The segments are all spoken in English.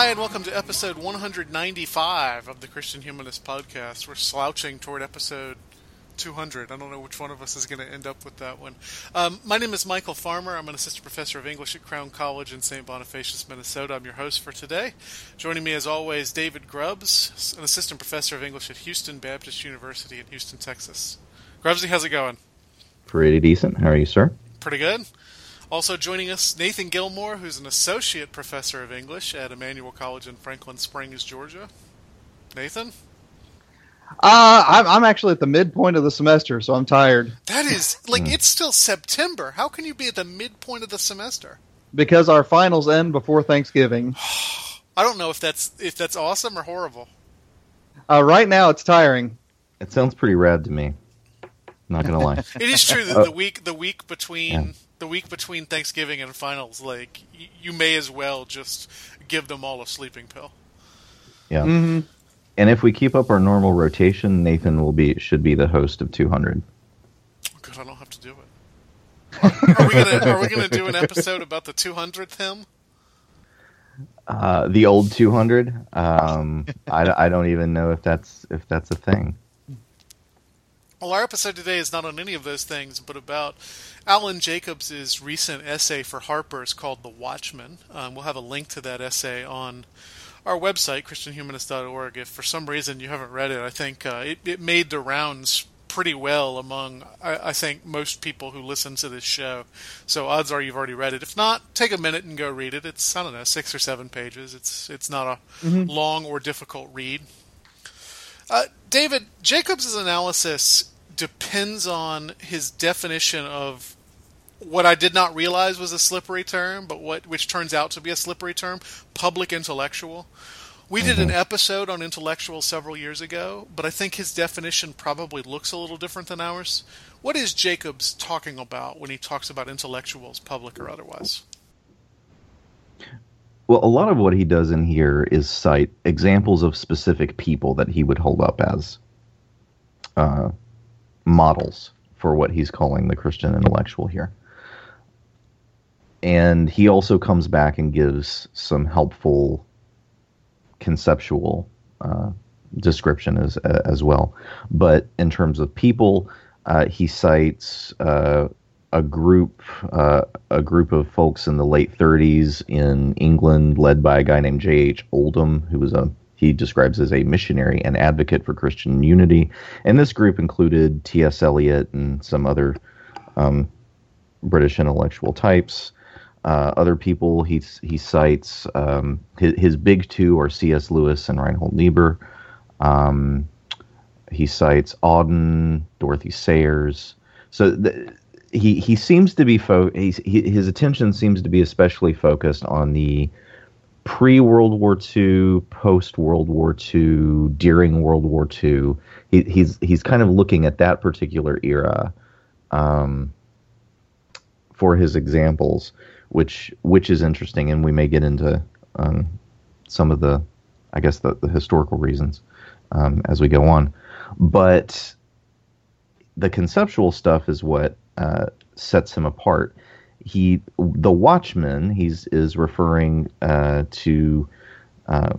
Hi, and welcome to episode 195 of the Christian Humanist Podcast. We're slouching toward episode 200. I don't know which one of us is going to end up with that one. Um, my name is Michial Farmer. I'm an assistant professor of English at Crown College in St. Bonifacius, Minnesota. I'm your host for today. Joining me, as always, David Grubbs, an assistant professor of English at Houston Baptist University in Houston, Texas. Grubbsy, how's it going? Pretty decent. How are you, sir? Pretty good. Also joining us, Nathan Gilmour, who's an associate professor of English at Emmanuel College in Franklin Springs, Georgia. Nathan? Uh, I'm, I'm actually at the midpoint of the semester, so I'm tired That is like it's still September. How can you be at the midpoint of the semester? because our finals end before Thanksgiving. I don't know if that's if that's awesome or horrible. Uh, right now, it's tiring. It sounds pretty rad to me. Not gonna lie. It is true that the week the week between Yeah. The week between Thanksgiving and finals, like y- you may as well just give them all a sleeping pill. Yeah. hmm And if we keep up our normal rotation, Nathan will be should be the host of 200. Good, I don't have to do it. Are we gonna Are we gonna do an episode about the 200th hymn? Uh, the old 200. Um, I, I don't even know if that's if that's a thing. Well, our episode today is not on any of those things, but about Alan Jacobs' recent essay for Harper's called The Watchmen. Um, we'll have a link to that essay on our website, ChristianHumanist.org. If for some reason you haven't read it, I think uh, it, it made the rounds pretty well among, I, I think, most people who listen to this show. So odds are you've already read it. If not, take a minute and go read it. It's, I don't know, six or seven pages. It's, it's not a long or difficult read. Uh, David, Jacobs' analysis depends on his definition of what I did not realize was a slippery term, but what which turns out to be a slippery term, public intellectual. We did an episode on intellectual several years ago, but I think his definition probably looks a little different than ours. What is Jacobs talking about when he talks about intellectuals, public or otherwise? Well, a lot of what he does in here is cite examples of specific people that he would hold up as uh, models for what he's calling the Christian intellectual here. And he also comes back and gives some helpful conceptual uh, description as as well. But in terms of people, uh, he cites uh, a group uh, a group of folks in the late 30s in England, led by a guy named J. H. Oldham, who was a he describes as a missionary and advocate for Christian unity. And this group included T.S. Eliot and some other um, British intellectual types. Uh, other people he he cites um, his, his big two are C.S. Lewis and Reinhold Niebuhr. Um, he cites Auden, Dorothy Sayers. So the, he he seems to be fo- he, his attention seems to be especially focused on the pre World War II, post World War II, during World War II. He, he's he's kind of looking at that particular era um, for his examples, which which is interesting, and we may get into um, some of the, I guess the, the historical reasons um, as we go on, but the conceptual stuff is what uh, sets him apart. He, the Watchman, he's is referring uh, to uh,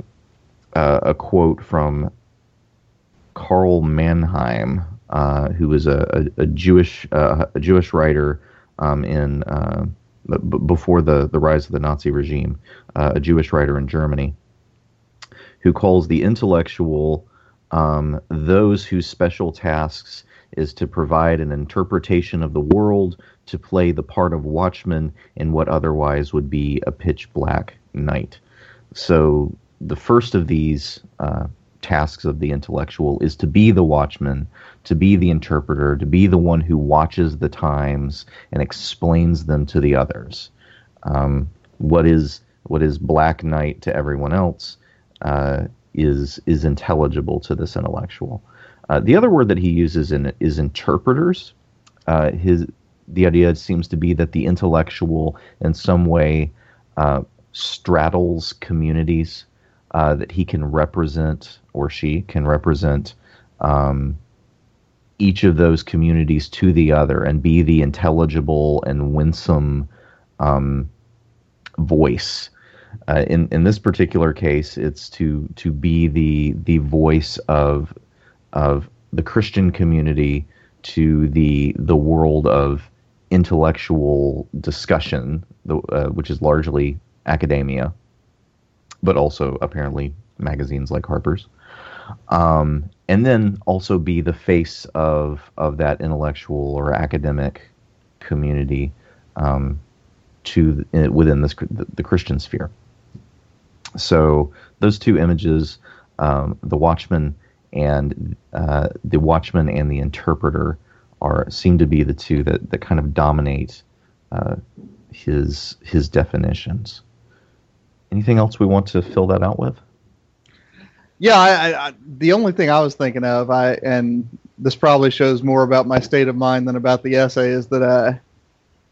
uh, a quote from Karl Mannheim, uh, who was a, a, a Jewish uh, a Jewish writer um, in b- before the the rise of the Nazi regime, a Jewish writer in Germany, who calls the intellectual um, those whose special tasks is to provide an interpretation of the world, to play the part of watchman in what otherwise would be a pitch black night. So the first of these uh, tasks of the intellectual is to be the watchman, to be the interpreter, to be the one who watches the times and explains them to the others. Um, what is what is black night to everyone else uh, is is intelligible to this intellectual. Uh, the other word that he uses in is interpreters. Uh, his the idea seems to be that the intellectual in some way uh, straddles communities uh, that he can represent or she can represent um, each of those communities to the other and be the intelligible and winsome um, voice. Uh, in in this particular case, it's to to be the the voice of of the Christian community to the the world of intellectual discussion, uh, which is largely academia, but also apparently magazines like Harper's. Um, and then also be the face of of that intellectual or academic community um, to within this the, the Christian sphere. So those two images, um, the Watchman and uh, the Watchman and the Interpreter, are seem to be the two that, that kind of dominate uh, his his definitions. Anything else we want to fill that out with? Yeah, I, I, the only thing I was thinking of, I and this probably shows more about my state of mind than about the essay, is that, uh,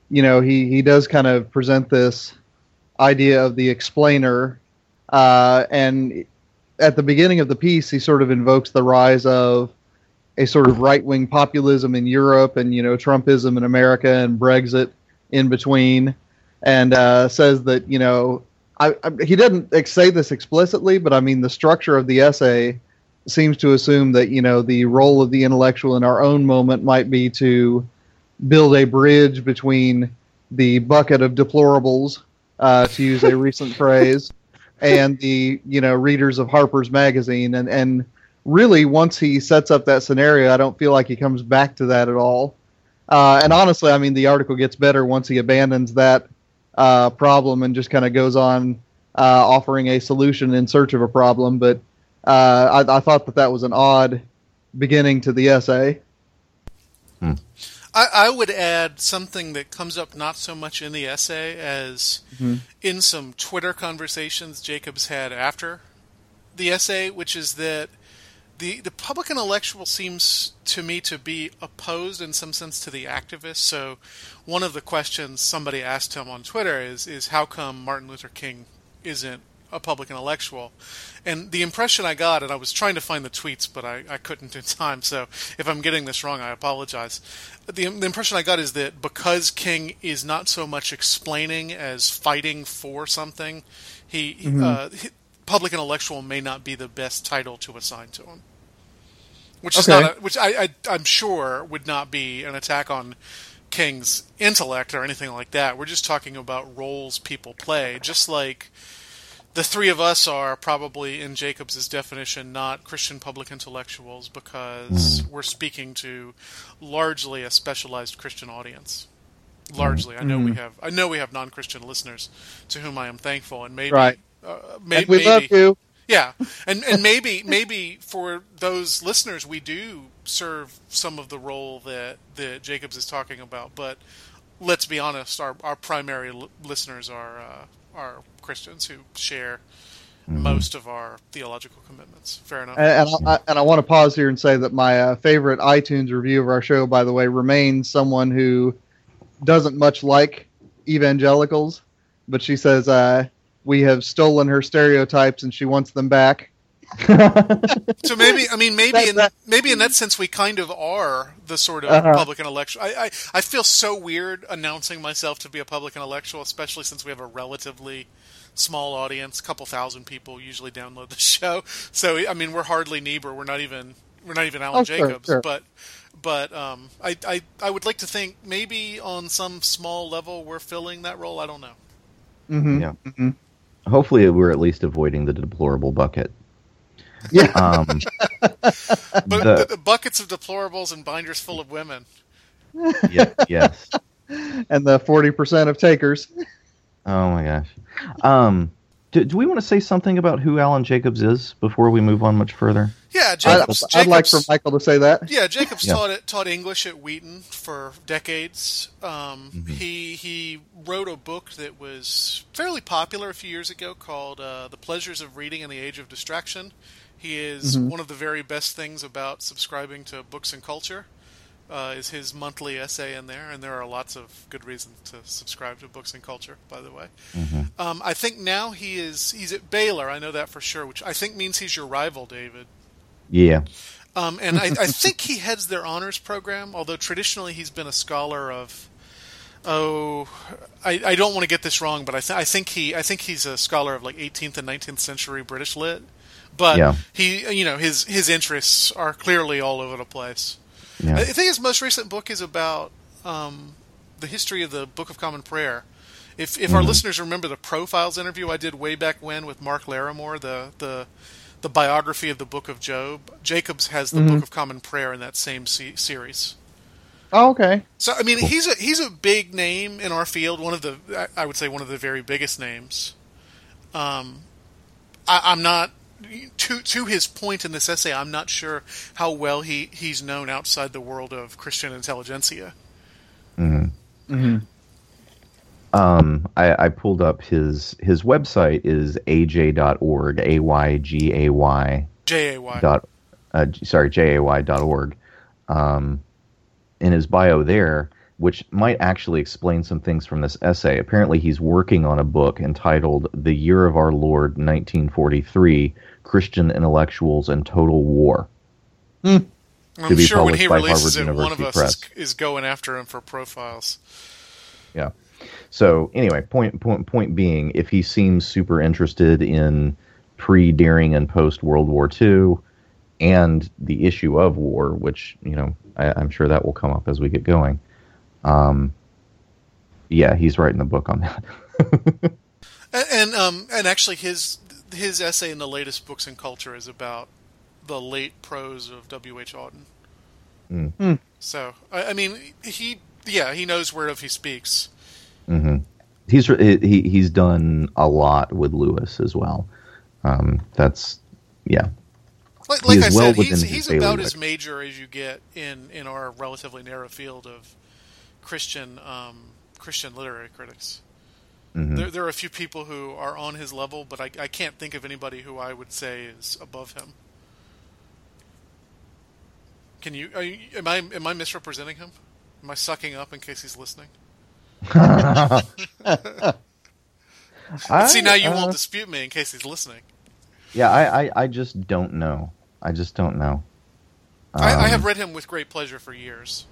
you know, he he does kind of present this idea of the explainer, uh, and at the beginning of the piece, he sort of invokes the rise of a sort of right wing populism in Europe, and you know, Trumpism in America, and Brexit in between, and uh, says that you know I, I, he didn't ex- say this explicitly, but I mean the structure of the essay seems to assume that you know the role of the intellectual in our own moment might be to build a bridge between the bucket of deplorables, uh, to use a recent phrase, and the you know readers of Harper's Magazine, and and really once he sets up that scenario, I don't feel like he comes back to that at all. Uh, and honestly, I mean the article gets better once he abandons that uh, problem and just kind of goes on uh, offering a solution in search of a problem. But uh, I, I, thought that that was an odd beginning to the essay. Hmm. I, I, would add something that comes up not so much in the essay as mm-hmm. in some Twitter conversations Jacobs had after the essay, which is that the the public intellectual seems to me to be opposed in some sense to the activist. So, one of the questions somebody asked him on Twitter is is how come Martin Luther King isn't a public intellectual? And the impression I got, and I was trying to find the tweets, but I, I couldn't in time. So, if I'm getting this wrong, I apologize. The, the impression I got is that because King is not so much explaining as fighting for something, he, mm-hmm. uh, he public intellectual may not be the best title to assign to him which is okay. not a, which I, I I'm sure would not be an attack on King's intellect or anything like that. We're just talking about roles people play, just like the three of us are probably in Jacobs's definition not Christian public intellectuals because mm. we're speaking to largely a specialized Christian audience. Largely, I know mm. we have I know we have non-Christian listeners to whom I am thankful, and maybe right. Uh, may, we maybe, love you. Yeah, and and maybe maybe for those listeners, we do serve some of the role that that Jacobs is talking about. But let's be honest, our our primary l- listeners are uh, are Christians who share mm-hmm. most of our theological commitments. Fair enough. And, and, I, and I want to pause here and say that my uh, favorite iTunes review of our show, by the way, remains someone who doesn't much like evangelicals, but she says. Uh, we have stolen her stereotypes and she wants them back. so maybe I mean maybe in maybe in that sense we kind of are the sort of uh-huh. public intellectual. I, I I feel so weird announcing myself to be a public intellectual, especially since we have a relatively small audience, a couple thousand people usually download the show. So I mean we're hardly Niebuhr. We're not even we're not even Alan oh, Jacobs, sure, sure. but but um, I, I I would like to think maybe on some small level we're filling that role. I don't know. Mm-hmm. Yeah. Mm-hmm hopefully we're at least avoiding the deplorable bucket. Yeah. Um, But The- the, the buckets of deplorables and binders full of women. yeah, yes. and the forty percent of takers. Oh my gosh. Um, do, do we want to say something about who Alan Jacobs is before we move on much further? Yeah, I'd, Jacobs. I'd like for Michial to say that. Yeah, Jacobs Yeah. taught taught English at Wheaton for decades. Um, Mm-hmm. He he wrote a book that was fairly popular a few years ago called uh, "The Pleasures of Reading in the Age of Distraction." He is Mm-hmm. one of the very best things about subscribing to books and culture. Uh, is his monthly essay in there, and there are lots of good reasons to subscribe to Books and Culture. By the way, Mm-hmm. um, I think now he is he's at Baylor. I know that for sure, which I think means he's your rival, David. Yeah. Um, and I, I think he heads their honors program, although traditionally he's been a scholar of. Oh, I, I don't want to get this wrong, but I, th- I think he I think he's a scholar of like 18th and 19th century British lit. But Yeah. he, you know, his his interests are clearly all over the place. Yeah. I think his most recent book is about um, the history of the Book of Common Prayer. If if our listeners remember the profiles interview I did way back when with Mark Larrimore, the the the biography of the Book of Job, Jacobs has the mm-hmm. Book of Common Prayer in that same se- series. Oh, okay. So I mean, he's a he's a big name in our field. One of the I- I would say one of the very biggest names. Um, I, I'm not to to his point in this essay. I'm not sure how well he he's known outside the world of Christian intelligentsia. Mm-hmm. Mm-hmm. Um, I, I pulled up his his website is ayjay.org, a y g a y J A Y. dot uh, sorry j a y dot org. Um, in his bio there, which might actually explain some things from this essay. Apparently, he's working on a book entitled "The Year of Our Lord, 1943: Christian Intellectuals and Total War." to I'm sure when he published by releases it, Harvard one of us is, is going after him for profiles. Yeah. So anyway, point point point being, if he seems super interested in pre, during, and post World War II, and the issue of war, which you know I, I'm sure that will come up as we get going. Um, yeah, he's writing the book on that. And, and um and actually his his essay in the latest Books and Culture is about the late prose of W. H. Auden. Mm. So I, I mean he yeah he knows whereof he speaks. Hmm He's he he's done a lot with Lewis as well. Um, that's yeah. Like, like I well said, he's he's about as major as you get in in our relatively narrow field of Christian um, Christian literary critics. Mhm. There, there are a few people who are on his level, but I, I can't think of anybody who I would say is above him. Can you? Are you am I am I misrepresenting him? Am I sucking up in case he's listening? I, See, now you uh, won't dispute me in case he's listening. Yeah, I, I I just don't know. I just don't know. I, I Um, have read him with great pleasure for years.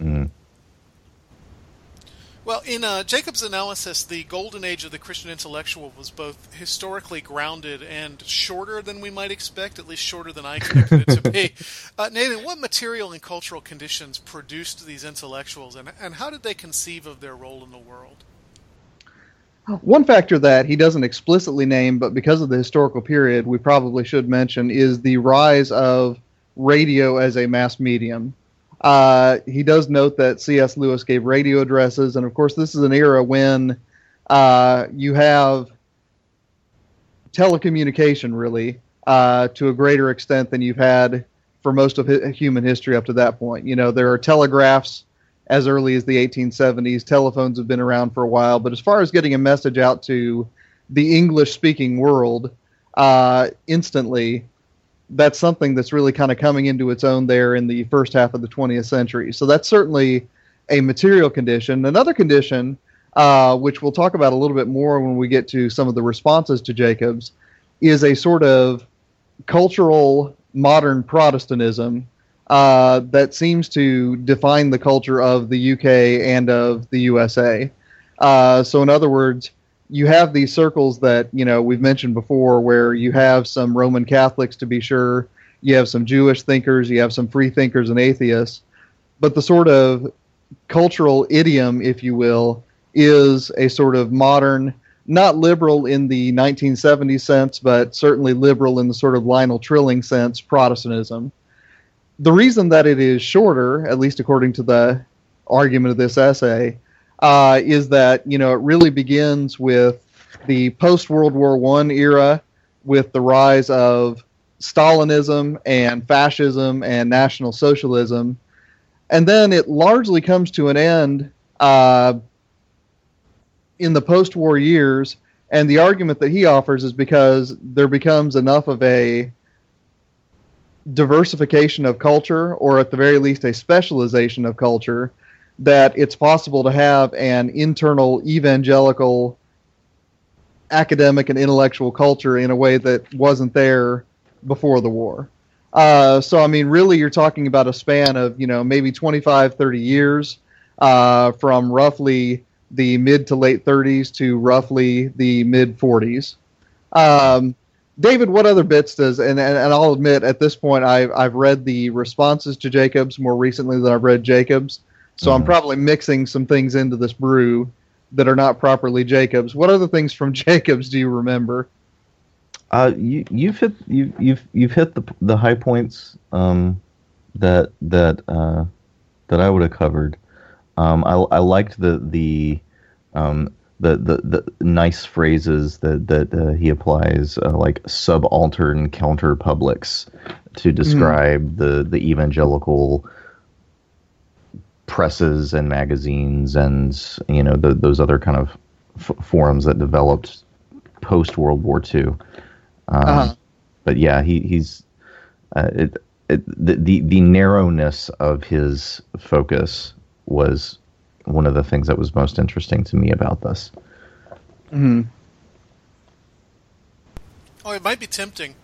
mm. Well, in uh, Jacob's analysis, the golden age of the Christian intellectual was both historically grounded and shorter than we might expect, at least shorter than I expected it to be. Uh, Nathan, what material and cultural conditions produced these intellectuals, and, and how did they conceive of their role in the world? One factor that he doesn't explicitly name, but because of the historical period, we probably should mention, is the rise of radio as a mass medium. Uh, he does note that C.S. Lewis gave radio addresses, and of course, this is an era when uh, you have telecommunication, really, uh, to a greater extent than you've had for most of hi- human history up to that point. You know, there are telegraphs as early as the 1870s. Telephones have been around for a while, but as far as getting a message out to the English speaking world uh, instantly, that's something that's really kind of coming into its own there in the first half of the 20th century. So that's certainly a material condition. Another condition, uh, which we'll talk about a little bit more when we get to some of the responses to Jacobs, is a sort of cultural modern Protestantism uh, that seems to define the culture of the UK and of the USA. Uh, so, in other words, you have these circles that you know we've mentioned before, where you have some Roman Catholics, to be sure, you have some Jewish thinkers, you have some free thinkers and atheists, but the sort of cultural idiom, if you will, is a sort of modern not liberal in the 1970s sense, but certainly liberal in the sort of Lionel Trilling sense, Protestantism. The reason that it is shorter, at least according to the argument of this essay, uh, is that you know it really begins with the post World War One era, with the rise of Stalinism and fascism and National Socialism, and then it largely comes to an end uh, in the post-war years. And the argument that he offers is because there becomes enough of a diversification of culture, or at the very least, a specialization of culture, that it's possible to have an internal evangelical academic and intellectual culture in a way that wasn't there before the war. Uh, so, I mean, really, you're talking about a span of, you know, maybe 25, 30 years uh, from roughly the mid to late 30s to roughly the mid 40s. Um, David, what other bits does, and, and, and I'll admit at this point, I've, I've read the responses to Jacobs more recently than I've read Jacobs. So I'm Mhm. probably mixing some things into this brew that are not properly Jacobs. What other things from Jacobs do you remember? Uh, you you've hit you you've you've hit the the high points um, that that uh, that I would have covered. Um, I I liked the the um, the, the the nice phrases that that uh, he applies, uh, like subaltern counter publics, to describe the the evangelical presses and magazines and you know the, those other kind of f- forums that developed post World War II. Um, Uh-huh. But yeah, he, he's uh, it, it, the, the the narrowness of his focus was one of the things that was most interesting to me about this. hmm Oh, it might be tempting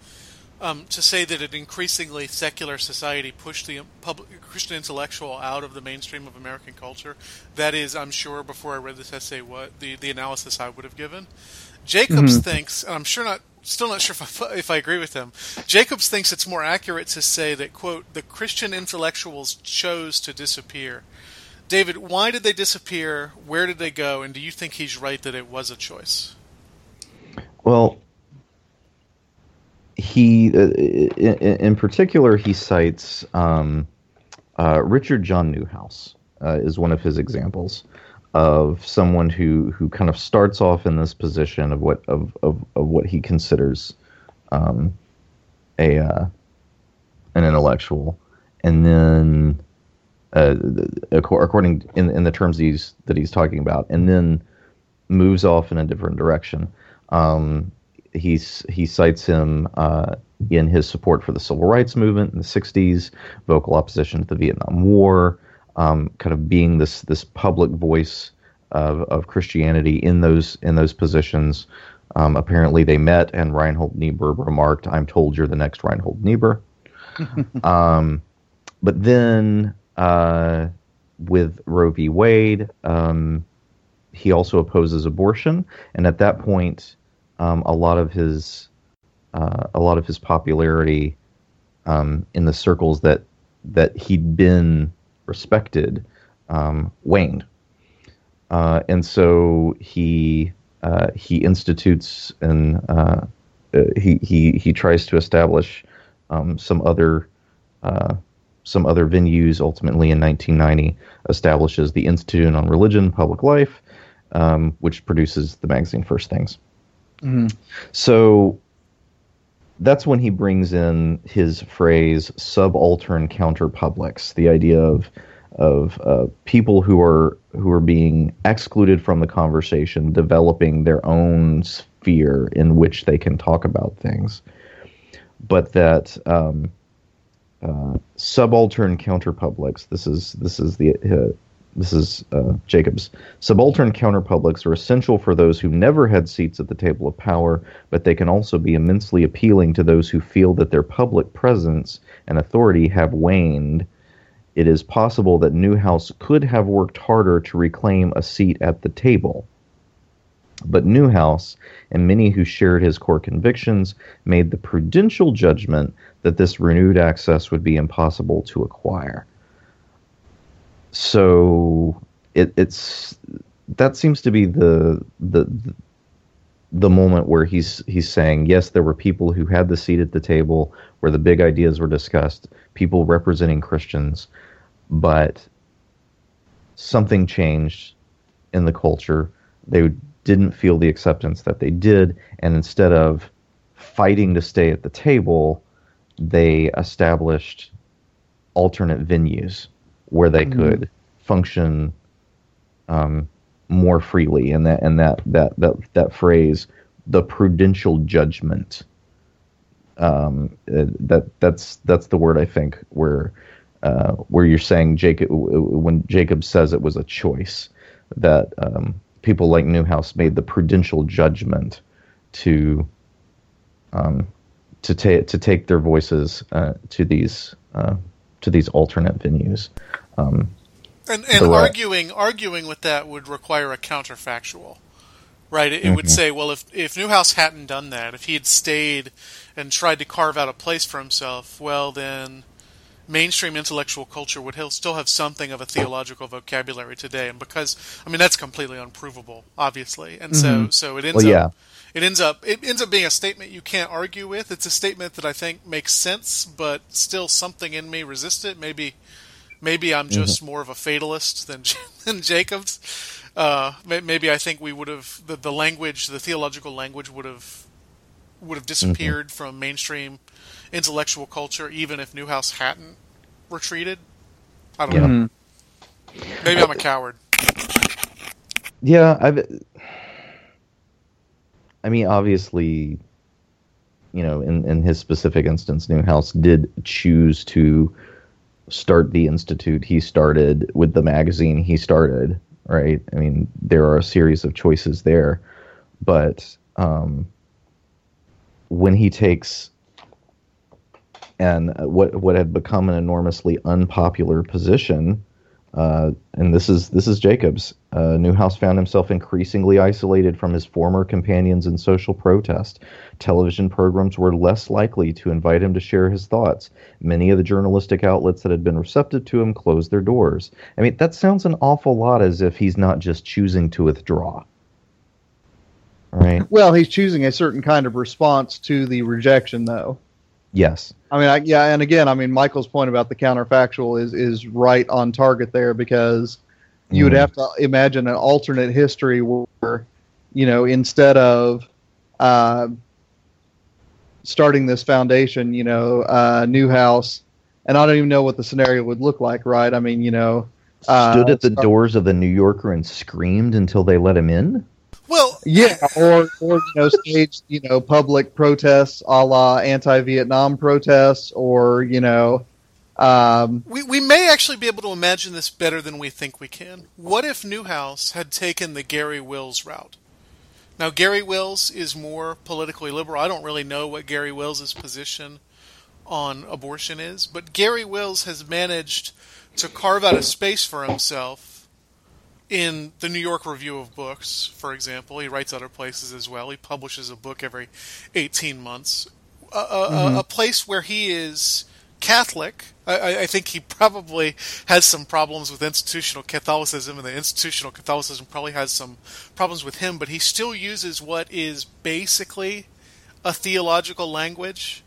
um, to say that an increasingly secular society pushed the public, Christian intellectual out of the mainstream of American culture. That is, I'm sure, before I read this essay, what the, the analysis I would have given. Jacobs thinks, and I'm sure not, still not sure if I, if I agree with him. Jacobs thinks it's more accurate to say that quote the Christian intellectuals chose to disappear. David, why did they disappear? Where did they go? And do you think he's right that it was a choice? Well, he, uh, in, in particular, he cites um, uh, Richard John Neuhaus uh, is one of his examples of someone who, who kind of starts off in this position of what of, of, of what he considers um, a uh, an intellectual, and then uh, according in in the terms he's that he's talking about, and then moves off in a different direction. Um, he's he cites him uh, in his support for the civil rights movement in the '60s, vocal opposition to the Vietnam War, um, kind of being this this public voice of, of Christianity in those in those positions. Um, apparently, they met, and Reinhold Niebuhr remarked, "I'm told you're the next Reinhold Niebuhr." um, but then uh, with Roe v. Wade, um, he also opposes abortion, and at that point, um, a lot of his uh, a lot of his popularity um, in the circles that that he'd been respected um, waned, uh, and so he uh, he institutes and uh, uh, he he he tries to establish um, some other uh, some other venues. Ultimately, in 1990, establishes the Institute on Religion, and Public Life, um, which produces the magazine First Things. So that's when he brings in his phrase subaltern counterpublics, the idea of of uh, people who are who are being excluded from the conversation, developing their own sphere in which they can talk about things, but that um, uh, subaltern counterpublics. This is this is the uh, this is uh, Jacobs. Subaltern counterpublics are essential for those who never had seats at the table of power, but they can also be immensely appealing to those who feel that their public presence and authority have waned. It is possible that Neuhaus could have worked harder to reclaim a seat at the table. But Neuhaus and many who shared his core convictions made the prudential judgment that this renewed access would be impossible to acquire. So it, it's that seems to be the the the moment where he's he's saying yes there were people who had the seat at the table where the big ideas were discussed people representing christians but something changed in the culture. They didn't feel the acceptance that they did and instead of fighting to stay at the table they established alternate venues where they could function um, more freely, and that and that that that that phrase, the prudential judgment. Um, uh, that that's that's the word I think where uh, where you're saying Jacob when Jacob says it was a choice that um, people like Neuhaus made the prudential judgment to um, to take to take their voices uh, to these uh, to these alternate venues. Um, And, and right- arguing arguing with that would require a counterfactual, right? It, it would say, well, if if Neuhaus hadn't done that, if he had stayed and tried to carve out a place for himself, well, then mainstream intellectual culture would still have something of a theological vocabulary today. And because I mean that's completely unprovable, obviously, and so so it ends Well, yeah. up. It ends up it ends up being a statement you can't argue with. It's a statement that I think makes sense, but still something in me resists it. Maybe maybe I'm mm-hmm. just more of a fatalist than than Jacobs. Uh, maybe I think we would have the, the language, the theological language, would have would have mm-hmm. disappeared from mainstream intellectual culture, even if Neuhaus hadn't retreated. I don't Yeah. know. Mm-hmm. Maybe I'm a coward. Yeah, I've. I mean, obviously, you know, in in his specific instance, Neuhaus did choose to start the institute. He started with the magazine. He started right. I mean, there are a series of choices there, but um, when he takes and what what had become an enormously unpopular position uh, and this is this is Jacobs. Uh, Neuhaus found himself increasingly isolated from his former companions in social protest. Television programs were less likely to invite him to share his thoughts. Many of the journalistic outlets that had been receptive to him closed their doors. I mean, that sounds an awful lot as if he's not just choosing to withdraw. Right? Well, he's choosing a certain kind of response to the rejection, though. Yes. I mean, I, yeah, and again, I mean, Michial's point about the counterfactual is is right on target there because you would Mhm. have to imagine an alternate history where, you know, instead of uh, starting this foundation, you know, uh, Neuhaus, and I don't even know what the scenario would look like, right? I mean, you know, uh, Stood at the start- doors of the New Yorker and screamed until they let him in. Well, Yeah, or or you know, staged you know public protests a la anti-Vietnam protests, or you know, um, we, we may actually be able to imagine this better than we think we can. What if Neuhaus had taken the Garry Wills route? Now, Garry Wills is more politically liberal. I don't really know what Garry Wills' position on abortion is, but Garry Wills has managed to carve out a space for himself in the New York Review of Books, for example. He writes other places as well. He publishes a book every 18 months. A, a, a place where he is Catholic. I- I, think he probably has some problems with institutional Catholicism, and the institutional Catholicism probably has some problems with him, but he still uses what is basically a theological language.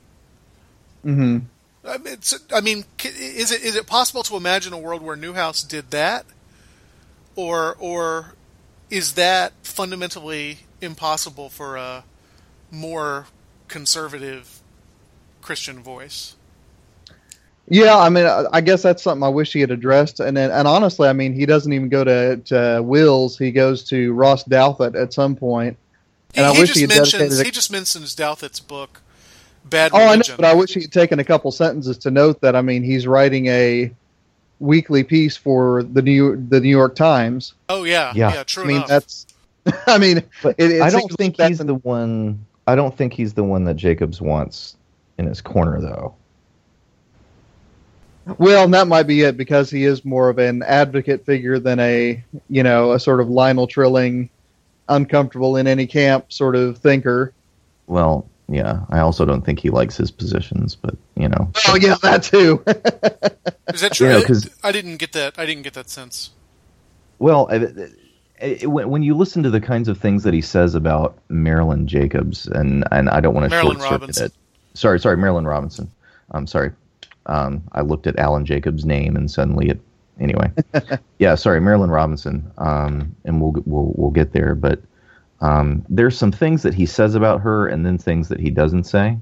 mhm. I mean, it's, I mean, is it is it possible to imagine a world where Neuhaus did that, or or is that fundamentally impossible for a more conservative Christian voice? Yeah, I mean, I guess that's something I wish he had addressed. And and honestly, I mean, he doesn't even go to, to Wills. He goes to Ross Douthat at some point. And he, I he wish he had mentions a- he just mentions Douthat's book, Bad Oh, I know, Religion. but I wish he had taken a couple sentences to note that. I mean, he's writing a weekly piece for the New the New York Times. oh yeah, yeah, Yeah. true I mean, enough. that's. I mean, But It- it I don't think that- he's the one. I don't think he's the one that Jacobs wants in his corner, though. Well, that might be it because he is more of an advocate figure than a, you know, a sort of Lionel Trilling, uncomfortable in any camp sort of thinker. Well, yeah. I also don't think he likes his positions, but you know, Oh yeah, that too. Is that true? you know, I- 'cause- I didn't get that. I didn't get that sense. well, I- it- when, when you listen to the kinds of things that he says about Marilyn Jacobs, and and I don't want to short circuit it. Sorry, sorry, Marilynne Robinson. I'm sorry. Um, I looked at Alan Jacobs' name and suddenly it. Anyway, yeah, sorry, Marilynne Robinson. Um, and we'll we'll we'll get there, but um, there's some things that he says about her, and then things that he doesn't say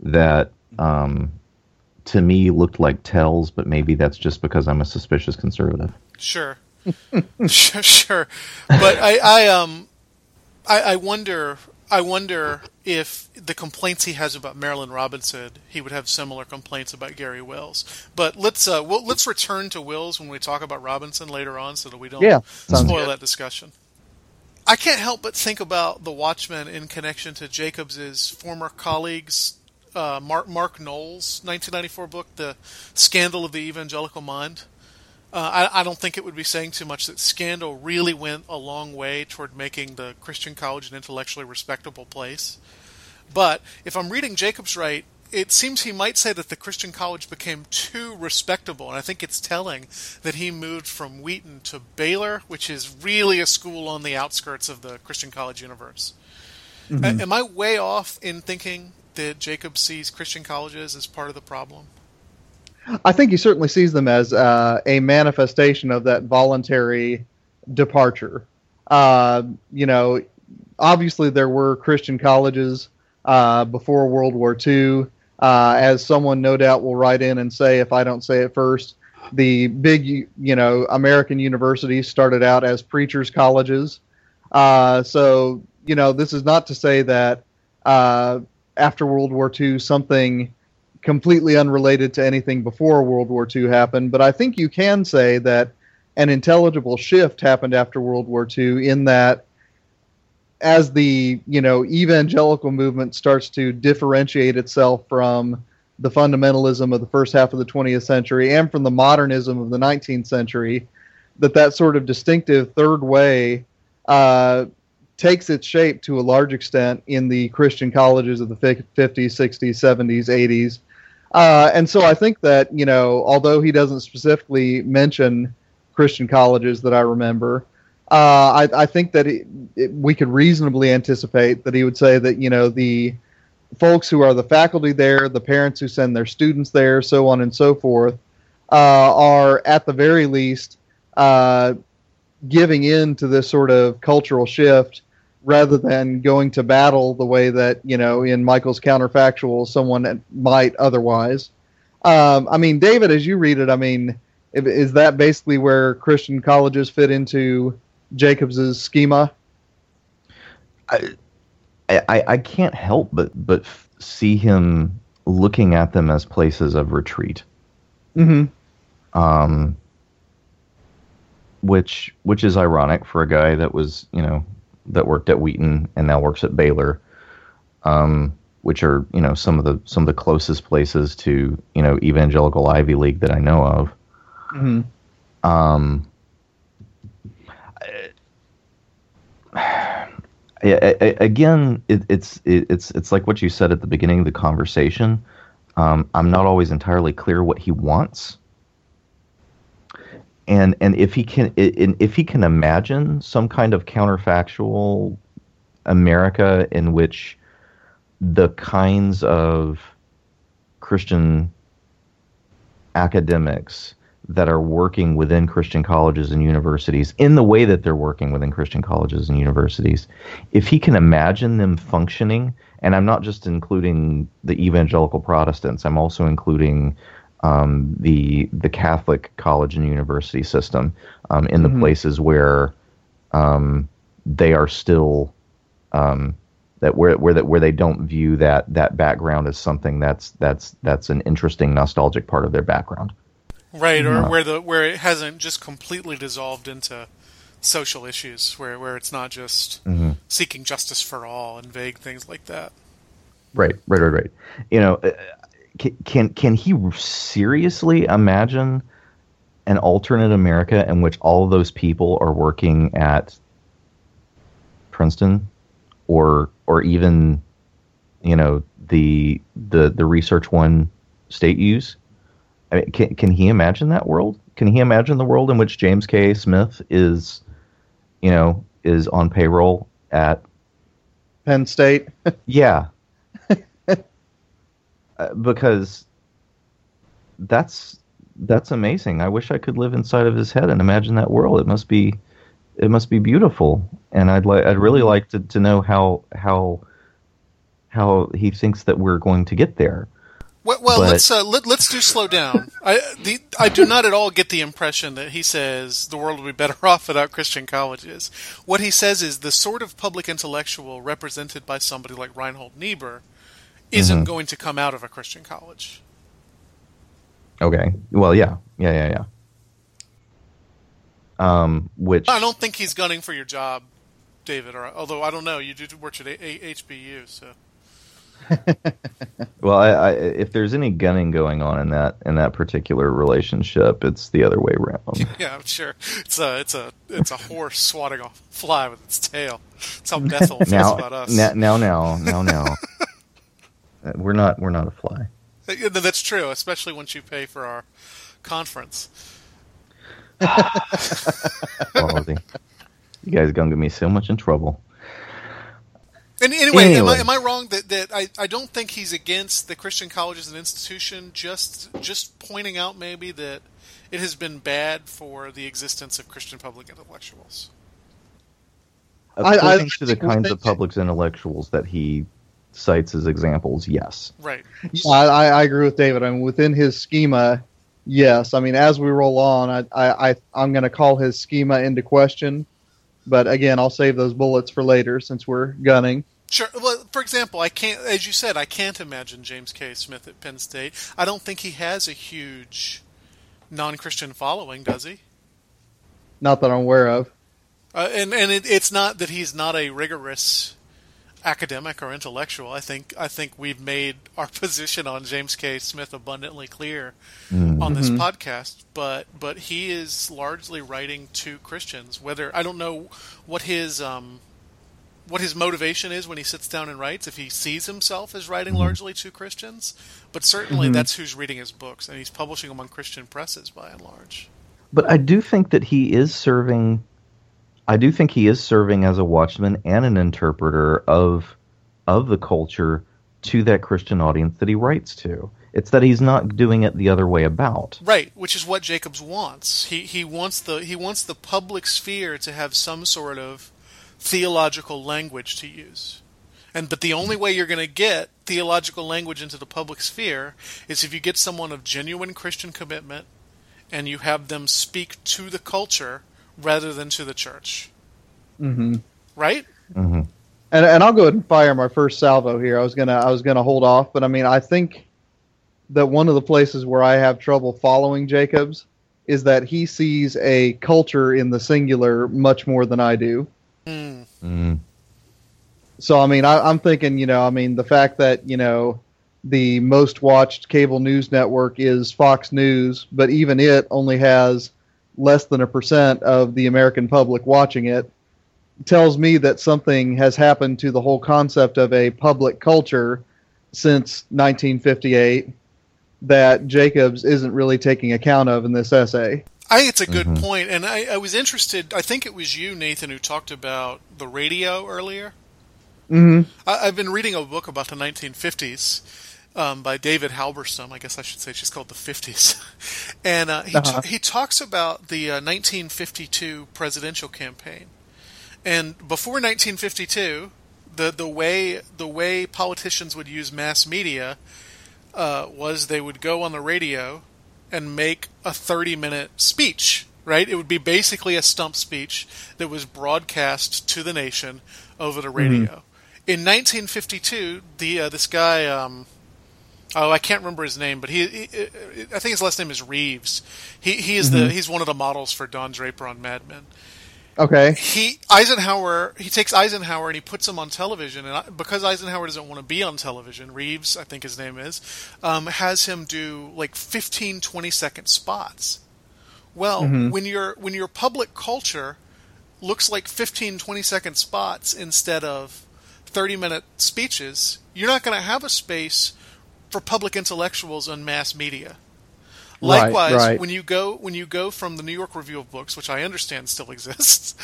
that um, to me looked like tells, but maybe that's just because I'm a suspicious conservative. Sure, sure, sure. But I, I um, I, I wonder, I wonder if the complaints he has about Marilynne Robinson, he would have similar complaints about Garry Wills. But let's uh, well, let's return to Wills when we talk about Robinson later on, so that we don't Yeah, spoil good. that discussion. I can't help but think about the Watchmen in connection to Jacobs's former colleagues, uh, Mark Mark Noll's 1994 book, "The Scandal of the Evangelical Mind." Uh, I, I don't think it would be saying too much that Scandal really went a long way toward making the Christian college an intellectually respectable place. But if I'm reading Jacobs right, it seems he might say that the Christian college became too respectable, and I think it's telling that he moved from Wheaton to Baylor, which is really a school on the outskirts of the Christian college universe. A- am I way off in thinking that Jacob sees Christian colleges as part of the problem? I think he certainly sees them as uh, a manifestation of that voluntary departure. Uh, you know, obviously there were Christian colleges uh, before World War II. Uh, as someone no doubt will write in and say, if I don't say it first, the big, you know, American universities started out as preachers' colleges. Uh, so, you know, this is not to say that uh, after World War II something completely unrelated to anything before World War II happened, but I think you can say that an intelligible shift happened after World War II in that as the you know evangelical movement starts to differentiate itself from the fundamentalism of the first half of the 20th century and from the modernism of the 19th century that that sort of distinctive third way uh, takes its shape to a large extent in the Christian colleges of the fif- 50s, 60s, 70s, 80s. Uh, and so I think that, you know, although he doesn't specifically mention Christian colleges that I remember, uh, I, I think that it, it, we could reasonably anticipate that he would say that, you know, the folks who are the faculty there, the parents who send their students there, so on and so forth, uh, are at the very least uh, giving in to this sort of cultural shift rather than going to battle the way that you know in Michial's counterfactual someone might otherwise. Um, I mean, David, as you read it, I mean, is that basically where Christian colleges fit into Jacobs's schema? I, I, I can't help but but f- see him looking at them as places of retreat. Mm-hmm. um, which which is ironic for a guy that was you know that worked at Wheaton and now works at Baylor, um, which are you know some of the some of the closest places to you know evangelical Ivy League that I know of. Mm-hmm. Um, I- I- I- again, it, it's it, it's it's like what you said at the beginning of the conversation. Um, I'm not always entirely clear what he wants, and and if he can if he can imagine some kind of counterfactual America in which the kinds of Christian academics that are working within Christian colleges and universities in the way that they're working within Christian colleges and universities, if he can imagine them functioning, and I'm not just including the evangelical Protestants, I'm also including um, the the Catholic college and university system um, in the Mhm. places where um, they are still um, that where where that where they don't view that that background as something that's that's that's an interesting nostalgic part of their background. Right, or Yeah. where the where it hasn't just completely dissolved into social issues, where where it's not just seeking justice for all and vague things like that. Right, right, right, right. You know, uh, can can, can he seriously imagine an alternate America in which all of those people are working at Princeton, or or even, you know, the the the Research One state use? I mean, can can he imagine that world? Can he imagine the world in which James K. Smith is, you know, is on payroll at Penn State. yeah, Uh, because that's that's amazing. I wish I could live inside of his head and imagine that world. It must be it must be beautiful, and I'd like I'd really like to, to know how how how he thinks that we're going to get there. Well, well But- let's uh, let, let's do slow down. I the I do not at all get the impression that he says the world would be better off without Christian colleges. What he says is the sort of public intellectual represented by somebody like Reinhold Niebuhr isn't going to come out of a Christian college. Okay. Well, yeah, yeah, yeah, yeah. Um, which I don't think he's gunning for your job, David. Or although I don't know, you do work at a- a- HBU, so well, I, I, if there's any gunning going on in that in that particular relationship, it's the other way around. yeah, I'm sure it's a it's a it's a horse swatting a fly with its tail. That's how Bethel feels now, about us. now, now, now, now, now. Uh, we're not we're not a fly. That's true, especially once you pay for our conference. You guys gonna get me so much in trouble. And anyway, Am, I, am I wrong that, that I, I don't think he's against the Christian college as an institution? Just just pointing out maybe that it has been bad for the existence of Christian public intellectuals. I- I- According I to the think we're kinds of thinking- public intellectuals that he cites as examples, yes. Right. I, I I agree with David. I mean, within his schema, yes. I mean, as we roll on, I, I, I I'm going to call his schema into question. But again, I'll save those bullets for later since we're gunning. Sure. Well, for example, I can't, as you said, I can't imagine James K. Smith at Penn State. I don't think he has a huge non-Christian following, does he? Not that I'm aware of. Uh, and and it, it's not that he's not a rigorous academic or intellectual. I think I think we've made our position on James K. Smith abundantly clear mm-hmm. on this mm-hmm. podcast. But but he is largely writing to Christians. Whether I don't know what his um, what his motivation is when he sits down and writes, if he sees himself as writing mm-hmm. largely to Christians, but certainly that's who's reading his books, and he's publishing them on Christian presses by and large. But I do think that he is serving. I do think he is serving as a watchman and an interpreter of of the culture to that Christian audience that he writes to. It's that he's not doing it the other way about. Right, which is what Jacobs wants. He he wants the he wants the public sphere to have some sort of theological language to use. And but the only way you're going to get theological language into the public sphere is if you get someone of genuine Christian commitment and you have them speak to the culture rather than to the church. hmm Right? And and I'll go ahead and fire my first salvo here. I was gonna I was gonna hold off, but I mean I think that one of the places where I have trouble following Jacobs is that he sees a culture in the singular much more than I do. Mm. Mm. So I mean, I, I'm thinking, you know, I mean, the fact that you know the most watched cable news network is Fox News, but even it only has less than a percent of the American public watching it, tells me that something has happened to the whole concept of a public culture since 1958 that Jacobs isn't really taking account of in this essay. I think it's a good point, and I, I was interested. I think it was you, Nathan, who talked about the radio earlier. Mm-hmm. I, I've been reading a book about the 1950s um, by David Halberstam. I guess I should say she's called the 50s, and uh, he Uh-huh. he talks about the uh, 1952 presidential campaign, and before 1952, the the way the way politicians would use mass media uh, was they would go on the radio and make a 30 minute speech, right? It would be basically a stump speech that was broadcast to the nation over the radio. In 1952, the uh, this guy, um, oh, I can't remember his name, but he, he uh, uh, I think his last name is Reeves. He he is the mm-hmm. he's one of the models for Don Draper on Mad Men Okay. he Eisenhower he takes Eisenhower and he puts him on television and I, because Eisenhower doesn't want to be on television Reeves I think his name is um, has him do like 15 20 second spots well mm-hmm. when your when your public culture looks like 15 20 second spots instead of 30 minute speeches you're not going to have a space for public intellectuals and mass media Likewise, right. when you go when you go from the New York Review of Books, which I understand still exists,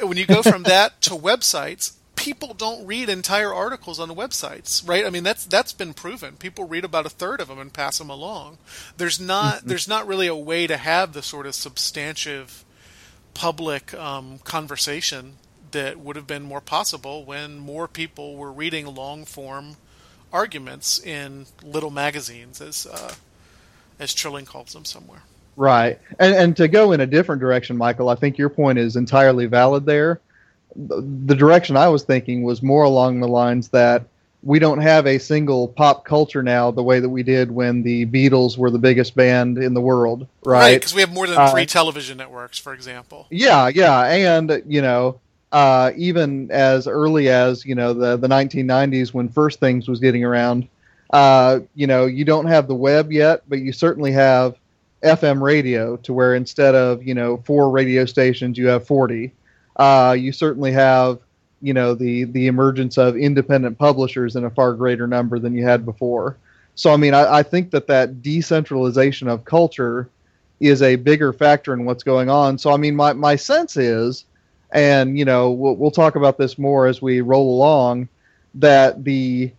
when you go from that to websites, people don't read entire articles on the websites, right? I mean, that's that's been proven. People read about a third of them and pass them along. There's not there's not really a way to have the sort of substantive public um, conversation that would have been more possible when more people were reading long form arguments in little magazines, as uh, as Trilling calls them somewhere. Right. And and to go in a different direction, Michial, I think your point is entirely valid there. The direction I was thinking was more along the lines that we don't have a single pop culture now the way that we did when the Beatles were the biggest band in the world, right? Because we have more than Uh, three television networks, for example. Yeah, yeah, and you know, uh, even as early as you know the the 1990s when First Things was getting around, uh, you know, you don't have the web yet, but you certainly have FM radio to where instead of you know four radio stations, you have 40. Uh, you certainly have you know the the emergence of independent publishers in a far greater number than you had before. So I mean, I, I think that that decentralization of culture is a bigger factor in what's going on. So I mean, my my sense is, and you know, we'll, we'll talk about this more as we roll along, that the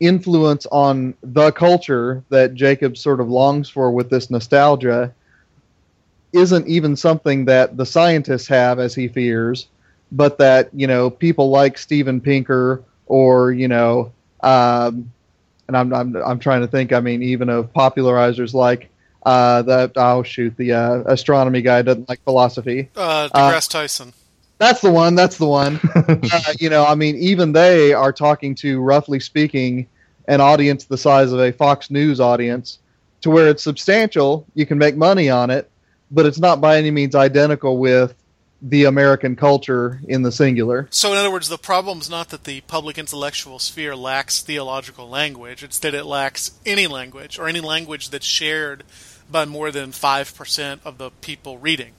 influence on the culture that Jacob sort of longs for with this nostalgia isn't even something that the scientists have, as he fears, but that you know people like Steven Pinker or you know, um, and I'm, I'm I'm trying to think. I mean, even of popularizers like uh, the oh shoot, the uh, astronomy guy doesn't like philosophy. Uh, Uh, Tyson. That's the one. That's the one. uh, you know, I mean, even they are talking to, roughly speaking, an audience the size of a Fox News audience, to where it's substantial. You can make money on it, but it's not by any means identical with the American culture in the singular. So, in other words, the problem is not that the public intellectual sphere lacks theological language; it's that it lacks any language or any language that's shared by more than five percent of the people reading.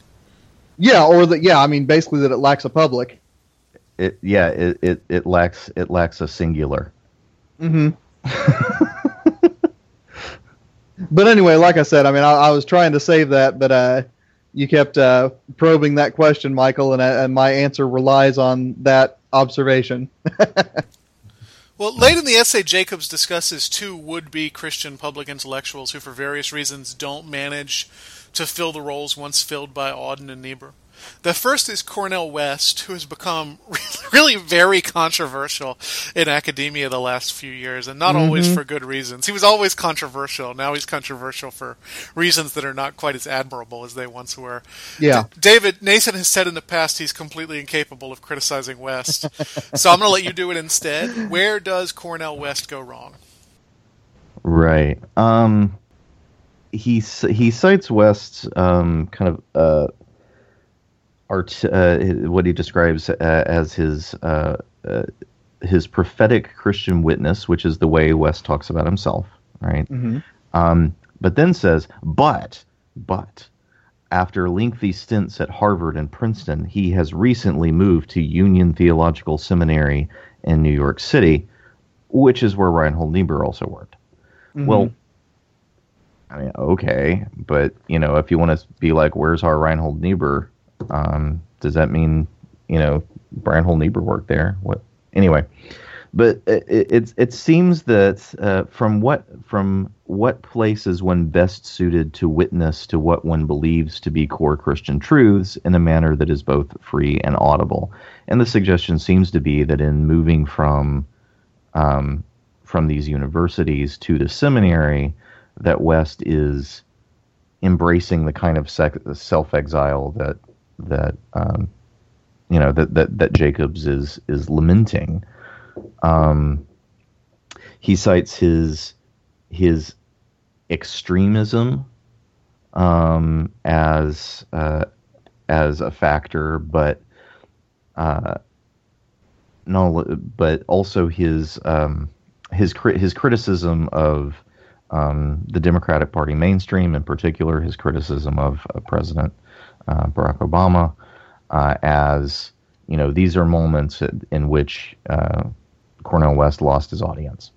Yeah, or that. Yeah, I mean, basically that it lacks a public. It yeah, it, it, it lacks it lacks a singular. Mm-hmm. but anyway, like I said, I mean, I, I was trying to save that, but uh, you kept uh, probing that question, Michial, and, uh, and my answer relies on that observation. Well, late in the essay, Jacobs discusses two would-be Christian public intellectuals who, for various reasons, don't manage to fill the roles once filled by Auden and Niebuhr. The first is Cornel West, who has become really very controversial in academia the last few years, and not always for good reasons. He was always controversial. Now he's controversial for reasons that are not quite as admirable as they once were. Yeah. D- David, Nathan has said in the past he's completely incapable of criticizing West. so I'm going to let you do it instead. Where does Cornel West go wrong? Right. Um, he he cites West's um, kind of uh, art, uh, what he describes uh, as his uh, uh, his prophetic Christian witness, which is the way West talks about himself, right? Um, but then says, but but after lengthy stints at Harvard and Princeton, he has recently moved to Union Theological Seminary in New York City, which is where Reinhold Niebuhr also worked. Well, I mean, okay, but you know, if you want to be like, "Where's our Reinhold Niebuhr?" Um, does that mean you know Reinhold Niebuhr worked there? What? Anyway, but it it, it seems that uh, from what from what place is one best suited to witness to what one believes to be core Christian truths in a manner that is both free and audible, and the suggestion seems to be that in moving from um, from these universities to the seminary, that West is embracing the kind of sec- self-exile that that um, you know that, that that Jacobs is is lamenting. Um, he cites his his extremism um, as uh, as a factor, but uh, no, but also his um, his his criticism of um, the Democratic Party mainstream, in particular, his criticism of uh, President uh, Barack Obama, uh, as you know, these are moments in, which uh, Cornel West lost his audience.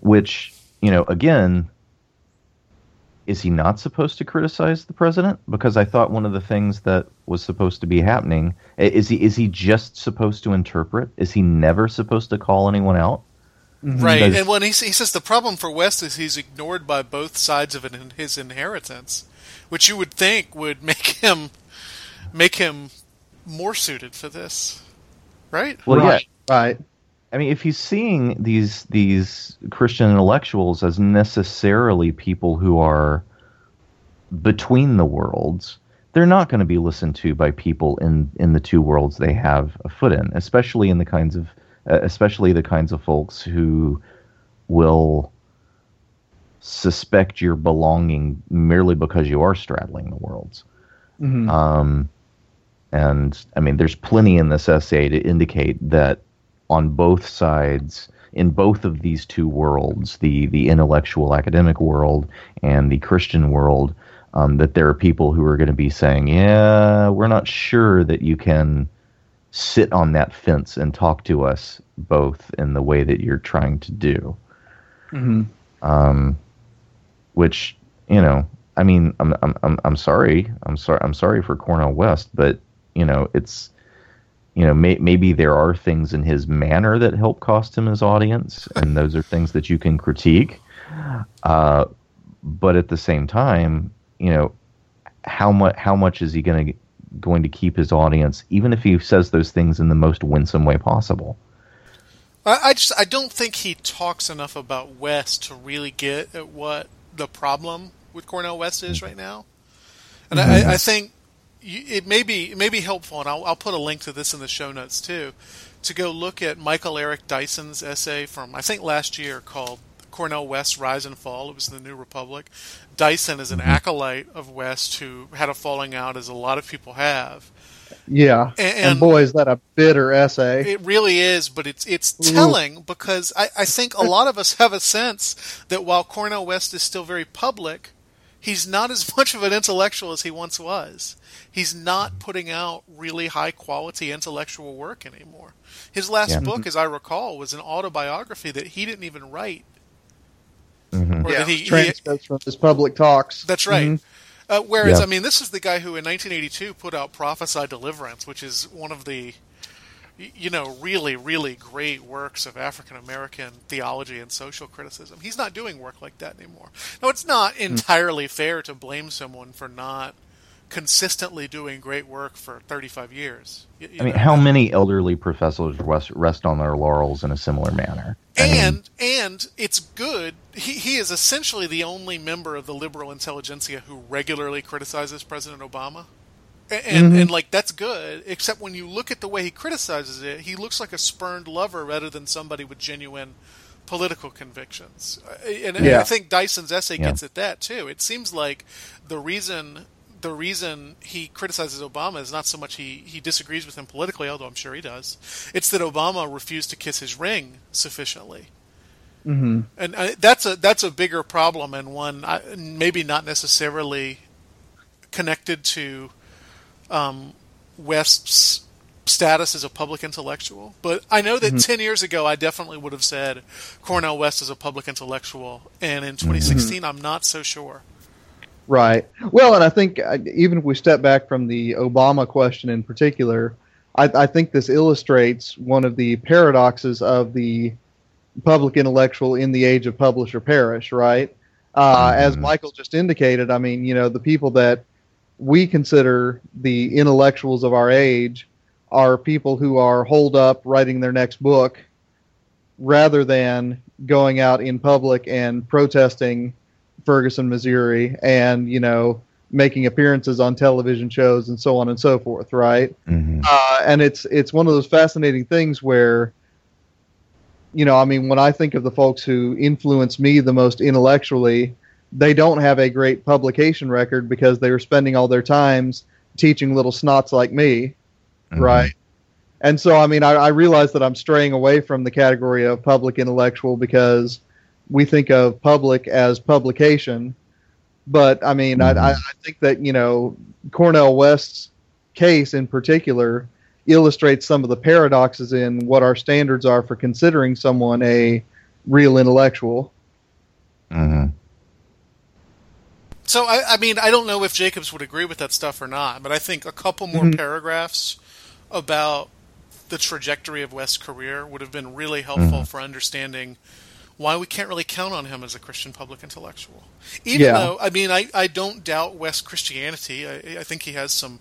Which you know, again, is he not supposed to criticize the president? Because I thought one of the things that was supposed to be happening is he is he just supposed to interpret? Is he never supposed to call anyone out? Mm-hmm. Right, Does- and when he, he says the problem for West is he's ignored by both sides of it in his inheritance, which you would think would make him make him more suited for this, right? Well, right, yeah. right. I mean, if he's seeing these these Christian intellectuals as necessarily people who are between the worlds, they're not going to be listened to by people in in the two worlds they have a foot in, especially in the kinds of especially the kinds of folks who will suspect your belonging merely because you are straddling the worlds. Mhm. Um, and I mean, there's plenty in this essay to indicate that on both sides, in both of these two worlds, the the intellectual academic world and the Christian world, um, that there are people who are going to be saying, "Yeah, we're not sure that you can sit on that fence and talk to us both in the way that you're trying to do." Mhm. um, which you know, I mean, I'm I'm I'm I'm sorry, I'm sorry, I'm sorry for Cornel West, but you know, it's you know, may, maybe there are things in his manner that help cost him his audience, and those are things that you can critique. Uh, but at the same time, you know, how much how much is he going to going to keep his audience, even if he says those things in the most winsome way possible? I, I just I don't think he talks enough about West to really get at what the problem with Cornel West is mm-hmm. right now, and I, I mm-hmm. think it may be it may be helpful, and I'll, I'll put a link to this in the show notes too, to go look at Michael Eric Dyson's essay from I think last year called Cornel West Rise and Fall. It was in the New Republic. Dyson is an mm-hmm. acolyte of West who had a falling out, as a lot of people have. Yeah. And- And, boy, is that a bitter essay. It really is, but it's it's telling because I, I think a lot of us have a sense that while Cornel West is still very public, he's not as much of an intellectual as he once was. He's not putting out really high quality intellectual work anymore. His last Yeah. book, mm-hmm. as I recall, was an autobiography that he didn't even write. Mhm. Or yeah, that he, he, from his public talks. that's right. Mhm. Uh, whereas, Yeah. I mean, this is the guy who in 1982 put out Prophesy Deliverance, which is one of the, you know, really, really great works of African American theology and social criticism. He's not doing work like that anymore. Now, it's not Hmm. entirely fair to blame someone for not consistently doing great work for 35 years. Y- you I mean, know, how many elderly professors rest, rest on their laurels in a similar manner? I mean, and and it's good. He he is essentially the only member of the liberal intelligentsia who regularly criticizes President Obama. And mm-hmm. and like that's good, except when you look at the way he criticizes it, he looks like a spurned lover rather than somebody with genuine political convictions. And I- I think Dyson's essay Yeah. gets at that too. It seems like the reason the reason he criticizes Obama is not so much he, he disagrees with him politically, although I'm sure he does. It's that Obama refused to kiss his ring sufficiently. Mhm. And uh, that's a that's a bigger problem and one I, maybe not necessarily connected to um, West's status as a public intellectual. But I know that ten years ago I definitely would have said Cornel West is a public intellectual, and in 2016 I'm not so sure. Right. Well, and I think uh, even if we step back from the Obama question in particular, I, I think this illustrates one of the paradoxes of the public intellectual in the age of publish or perish, right? Uh, As Mhm. Michial just indicated, I mean, you know, the people that we consider the intellectuals of our age are people who are holed up writing their next book rather than going out in public and protesting Ferguson, Missouri, and you know making appearances on television shows and so on and so forth, right? mhm. Uh, and it's it's one of those fascinating things where, you know, I mean, when I think of the folks who influence me the most intellectually, they don't have a great publication record because they were spending all their times teaching little snots like me, Mhm. right? And so, I mean, I, I realize that I'm straying away from the category of public intellectual because we think of public as publication. But I mean, I, I, I think that you know Cornel West's case in particular illustrates some of the paradoxes in what our standards are for considering someone a real intellectual. Mhm. So I, I mean, I don't know if Jacobs would agree with that stuff or not, but I think a couple more paragraphs about the trajectory of West's career would have been really helpful for understanding why we can't really count on him as a Christian public intellectual. Even Yeah. though, I mean, I, I don't doubt West's Christianity. I, I think he has some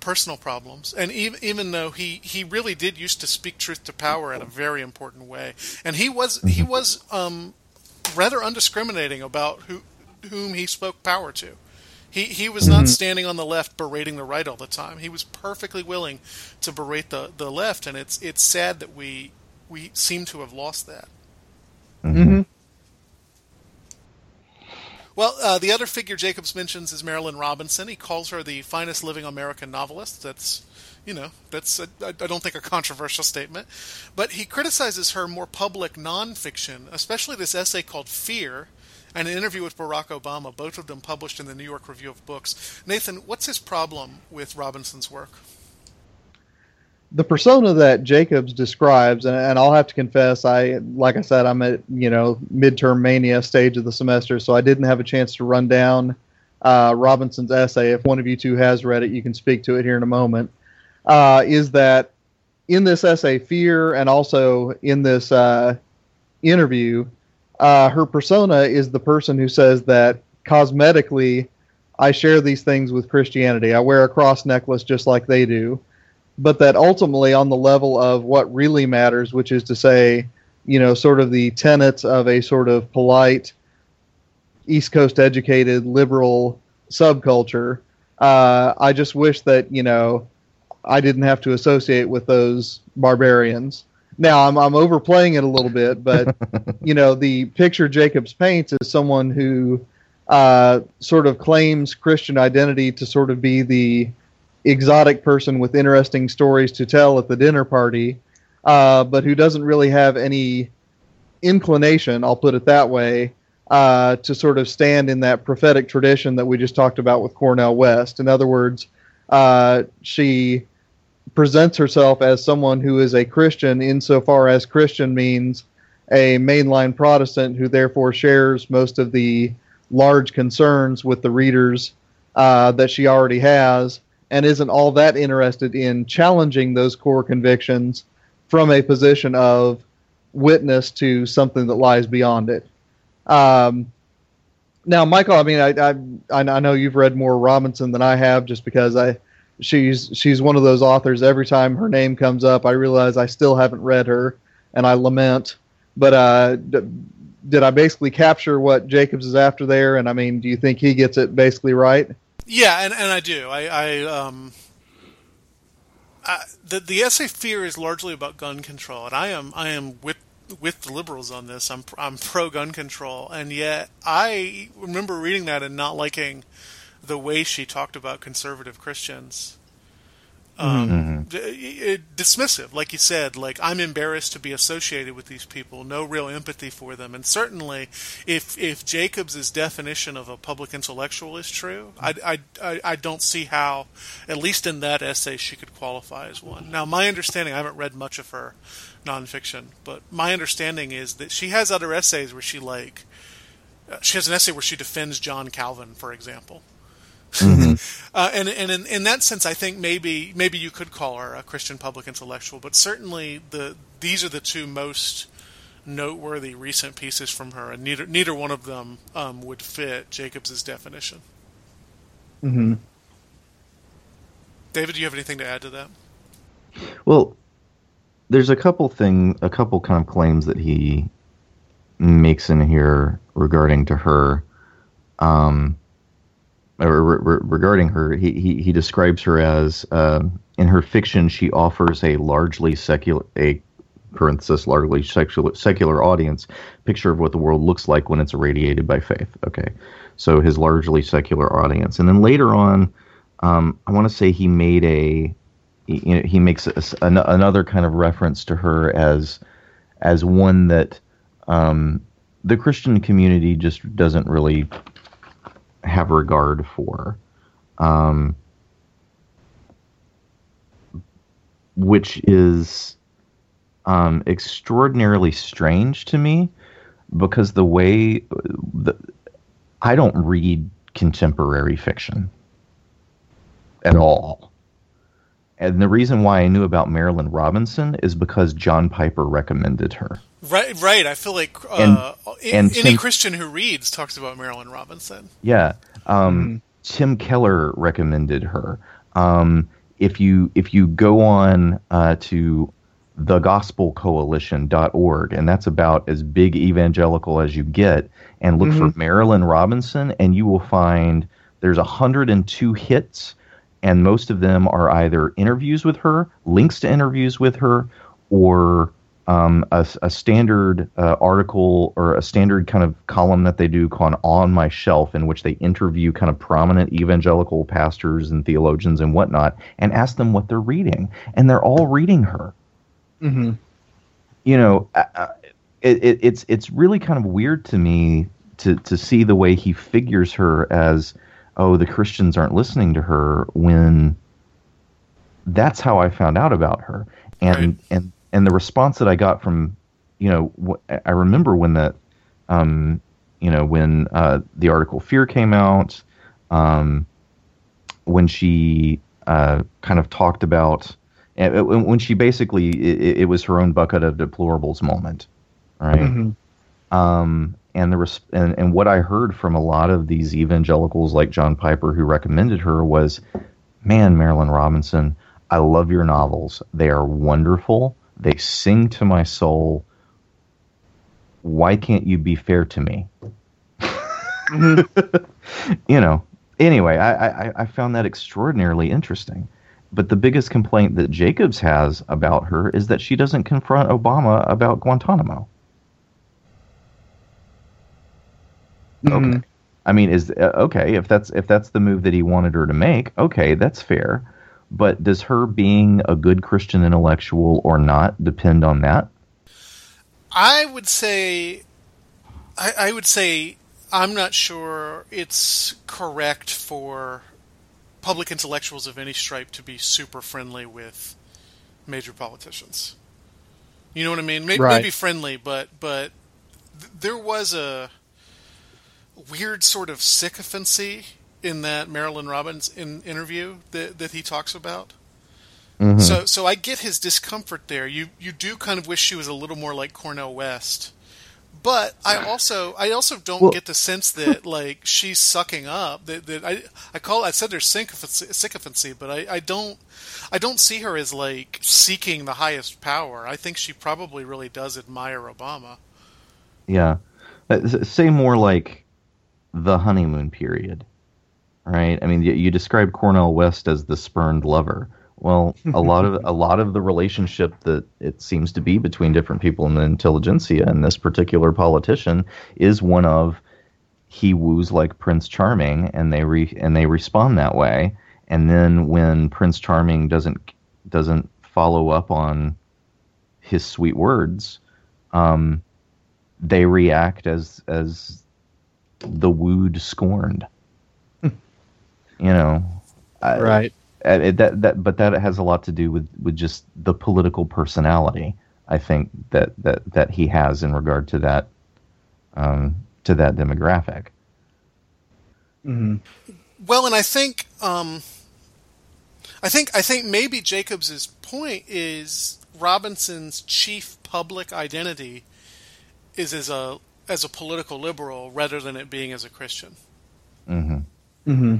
personal problems. And even, even though he, he really did used to speak truth to power in a very important way. And he was, he was um, rather undiscriminating about who, whom he spoke power to. He, he was not standing on the left berating the right all the time. He was perfectly willing to berate the, the left, and it's it's sad that we we seem to have lost that. Mm-hmm. Well, uh, the other figure Jacobs mentions is Marilynne Robinson. He calls her the finest living American novelist. That's, you know, that's a, I I don't think a controversial statement, but he criticizes her more public nonfiction, especially this essay called "Fear." And an interview with Barack Obama, both of them published in the New York Review of Books. Nathan, what's his problem with Robinson's work? The persona that Jacobs describes, and, and I'll have to confess, I like I said, I'm at you know midterm mania stage of the semester, so I didn't have a chance to run down uh, Robinson's essay. If one of you two has read it, you can speak to it here in a moment. Uh, is that in this essay, fear, and also in this uh, interview, uh, her persona is the person who says that cosmetically, I share these things with Christianity. I wear a cross necklace just like they do but that ultimately on the level of what really matters, which is to say, you know, sort of the tenets of a sort of polite, East Coast educated liberal subculture. Uh, I just wish that you know I didn't have to associate with those barbarians. Now I'm I'm overplaying it a little bit, but you know the picture Jacobs paints is someone who uh, sort of claims Christian identity to sort of be the exotic person with interesting stories to tell at the dinner party, uh, but who doesn't really have any inclination, I'll put it that way, uh, to sort of stand in that prophetic tradition that we just talked about with Cornel West. In other words, uh, she presents herself as someone who is a Christian insofar as Christian means a mainline Protestant who therefore shares most of the large concerns with the readers uh, that she already has and isn't all that interested in challenging those core convictions from a position of witness to something that lies beyond it. Um, now, Michial, I mean, I, I I know you've read more Robinson than I have, just because I she's she's one of those authors. Every time her name comes up, I realize I still haven't read her, and I lament. But uh, d- did I basically capture what Jacobs is after there? And I mean, do you think he gets it basically right? Yeah, and, and I do. I, I um, I, the the essay "Fear" is largely about gun control, and I am I am with with the liberals on this. I'm I'm pro gun control, and yet I remember reading that and not liking the way she talked about conservative Christians. Um, d- it- dismissive, like you said. Like I'm embarrassed to be associated with these people. No real empathy for them, and certainly, if if Jacobs's definition of a public intellectual is true, I, I, I, I don't see how, at least in that essay, she could qualify as one. Now, my understanding, I haven't read much of her nonfiction, but my understanding is that she has other essays where she like, uh, she has an essay where she defends John Calvin, for example. Uh, and and in, in that sense, I think maybe maybe you could call her a Christian public intellectual, but certainly the these are the two most noteworthy recent pieces from her, and neither neither one of them um, would fit Jacobs's definition. Mm-hmm. David, do you have anything to add to that? Well, there's a couple thing, a couple kind of claims that he makes in here regarding to her, um, or re- re- regarding her. He, he he describes her as uh, in her fiction she offers a largely secular a parenthesis largely secular secular audience picture of what the world looks like when it's irradiated by faith. Okay, so his largely secular audience, and then later on, um, I want to say he made a he, makes a, an- another kind of reference to her as as one that um, the Christian community just doesn't really have regard for, um, which is um, extraordinarily strange to me because the way the, I don't read contemporary fiction at all. And the reason why I knew about Marilynne Robinson is because John Piper recommended her. Right, right. I feel like uh, And- and any Tim- Christian who reads talks about Marilynne Robinson. Yeah. Um, Tim Keller recommended her. Um, if you if you go on uh, to thegospelcoalition.org, and that's about as big evangelical as you get, and look for Marilynne Robinson, and you will find there's 102 hits, and most of them are either interviews with her, links to interviews with her, or um, a, a standard uh, article or a standard kind of column that they do called On My Shelf, in which they interview kind of prominent evangelical pastors and theologians and whatnot and ask them what they're reading. And they're all reading her. hmm You know, uh, it, it, it's, it's really kind of weird to me to, to see the way he figures her as, oh, the Christians aren't listening to her when that's how I found out about her. And, Right. and, and the response that I got from, you know, I remember when that, um, you know, when uh, the article Fear came out, um, when she uh, kind of talked about, and it- when she basically, it, it was her own bucket of deplorables moment, right? Mhm. um, and the res- and, and what I heard from a lot of these evangelicals like John Piper who recommended her was, man, Marilynne Robinson, I love your novels. They are wonderful. They sing to my soul. Why can't you be fair to me? you know. Anyway, I, I, I found that extraordinarily interesting. But the biggest complaint that Jacobs has about her is that she doesn't confront Obama about Guantanamo. Mhm. Okay. I mean, is uh, okay if that's if that's the move that he wanted her to make. Okay, that's fair. But does her being a good Christian intellectual or not depend on that? I would say, I, I would say, I'm not sure it's correct for public intellectuals of any stripe to be super friendly with major politicians. You know what I mean? Maybe, Right. maybe friendly, but but th- there was a weird sort of sycophancy in that Marilynne Robinson interview that that he talks about. So so I get his discomfort there. You you do kind of wish she was a little more like Cornel West. But I also I also don't Well- get the sense that like she's sucking up. That, that I I call I said there's sycophancy, sycophancy but I, I don't I don't see her as like seeking the highest power. I think she probably really does admire Obama. Yeah. Uh, Say more like the honeymoon period, right? I mean, you, you described Cornel West as the spurned lover. Well, a lot of a lot of the relationship that it seems to be between different people in the intelligentsia and this particular politician is one of he woos like Prince Charming, and they re, and they respond that way. And then when Prince Charming doesn't doesn't follow up on his sweet words, um, they react as as the wooed scorned. You know, Right. uh, it, that that but that has a lot to do with with just the political personality. I think that that that he has in regard to that um, to that demographic. hmm Well, and I think um, I think I think maybe Jacobs's point is Robinson's chief public identity is as a as a political liberal rather than it being as a Christian. hmm hmm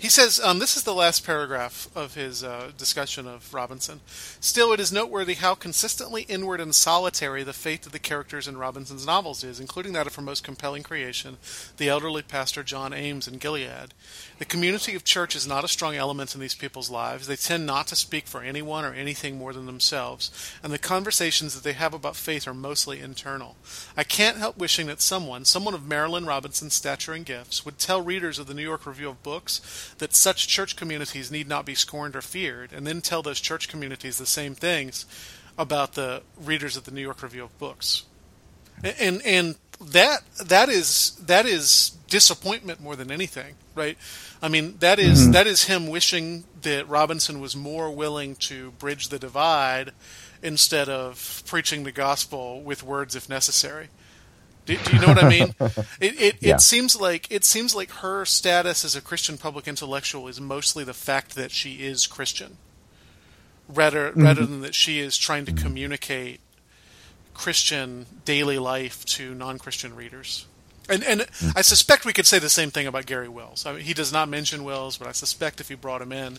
He says, um, this is the last paragraph of his uh, discussion of Robinson. Still, it is noteworthy how consistently inward and solitary the fate of the characters in Robinson's novels is, including that of her most compelling creation, the elderly pastor John Ames in Gilead. The community of church is not a strong element in these people's lives. They tend not to speak for anyone or anything more than themselves, and the conversations that they have about faith are mostly internal. I can't help wishing that someone, someone of Marilynne Robinson's stature and gifts, would tell readers of the New York Review of Books that such church communities need not be scorned or feared, and then tell those church communities the same things about the readers of the New York Review of Books. And and, that that is that is disappointment more than anything, right? I mean, that is- mm-hmm. that is him wishing that Robinson was more willing to bridge the divide instead of preaching the gospel with words if necessary. Do, do you know what I mean? It it, Yeah. it seems like it seems like her status as a Christian public intellectual is mostly the fact that she is Christian, rather mm-hmm. rather than that she is trying to communicate Christian daily life to non-Christian readers. And and mm. I suspect we could say the same thing about Garry Wills. I mean, he does not mention Wills, but I suspect if you brought him in,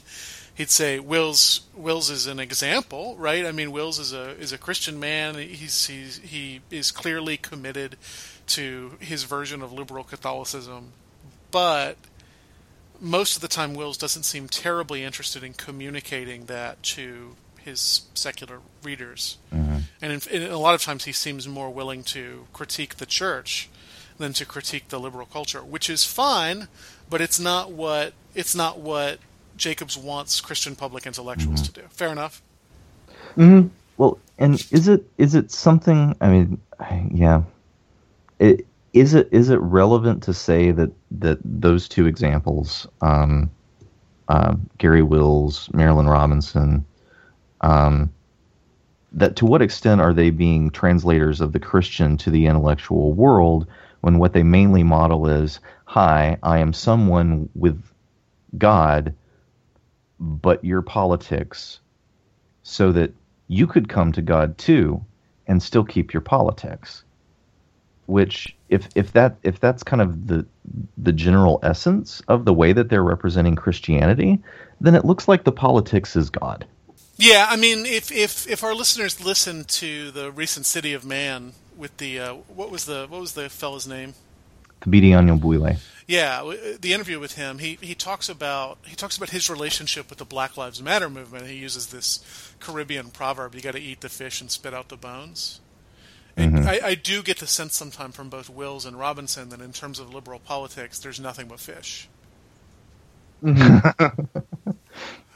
he'd say Wills Wills is an example, right? I mean, Wills is a is a Christian man. He's he's he is clearly committed to his version of liberal Catholicism, but most of the time Wills doesn't seem terribly interested in communicating that to his secular readers. Mm-hmm. And, in, and a lot of times he seems more willing to critique the church than to critique the liberal culture, which is fine, but it's not what it's not what Jacobs wants Christian public intellectuals to do. Fair enough. Well, and is it is it something? I mean, yeah. It, is it is it relevant to say that that those two examples, um, uh, Garry Wills, Marilynne Robinson, um, that to what extent are they being translators of the Christian to the intellectual world when what they mainly model is, "Hi, I am someone with God, but your politics." so that you could come to God too and still keep your politics. Which if if that if that's kind of the the general essence of the way that they're representing Christianity, then it looks like the politics is God. Yeah, I mean, if if if our listeners listen to the recent City of Man with the uh, what was the what was the fellow's name? Kabidi Bouile. Yeah, uh, the interview with him, he, he talks about he talks about his relationship with the Black Lives Matter movement. He uses this Caribbean proverb: "You got to eat the fish and spit out the bones." And mm-hmm. I, I do get the sense sometimes from both Wills and Robinson that in terms of liberal politics, there's nothing but fish. Mm-hmm.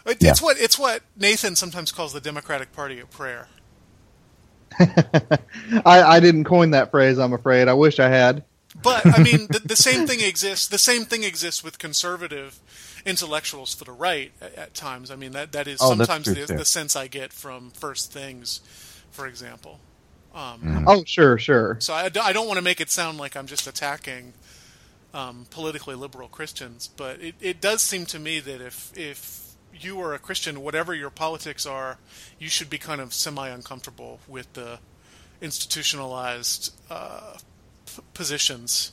It- It's what it's what Nathan sometimes calls the Democratic Party of prayer. I, I didn't coin that phrase. I'm afraid. I wish I had. But I mean, the, the same thing exists. The same thing exists with conservative intellectuals for the right at, at times. I mean, that that is Oh, sometimes the, the sense I get from First Things, for example. Um, Mm-hmm. Oh, sure, sure. So I, I don't want to make it sound like I'm just attacking um, politically liberal Christians, but it, it does seem to me that if if you are a Christian, whatever your politics are, you should be kind of semi uncomfortable with the institutionalized uh, p- positions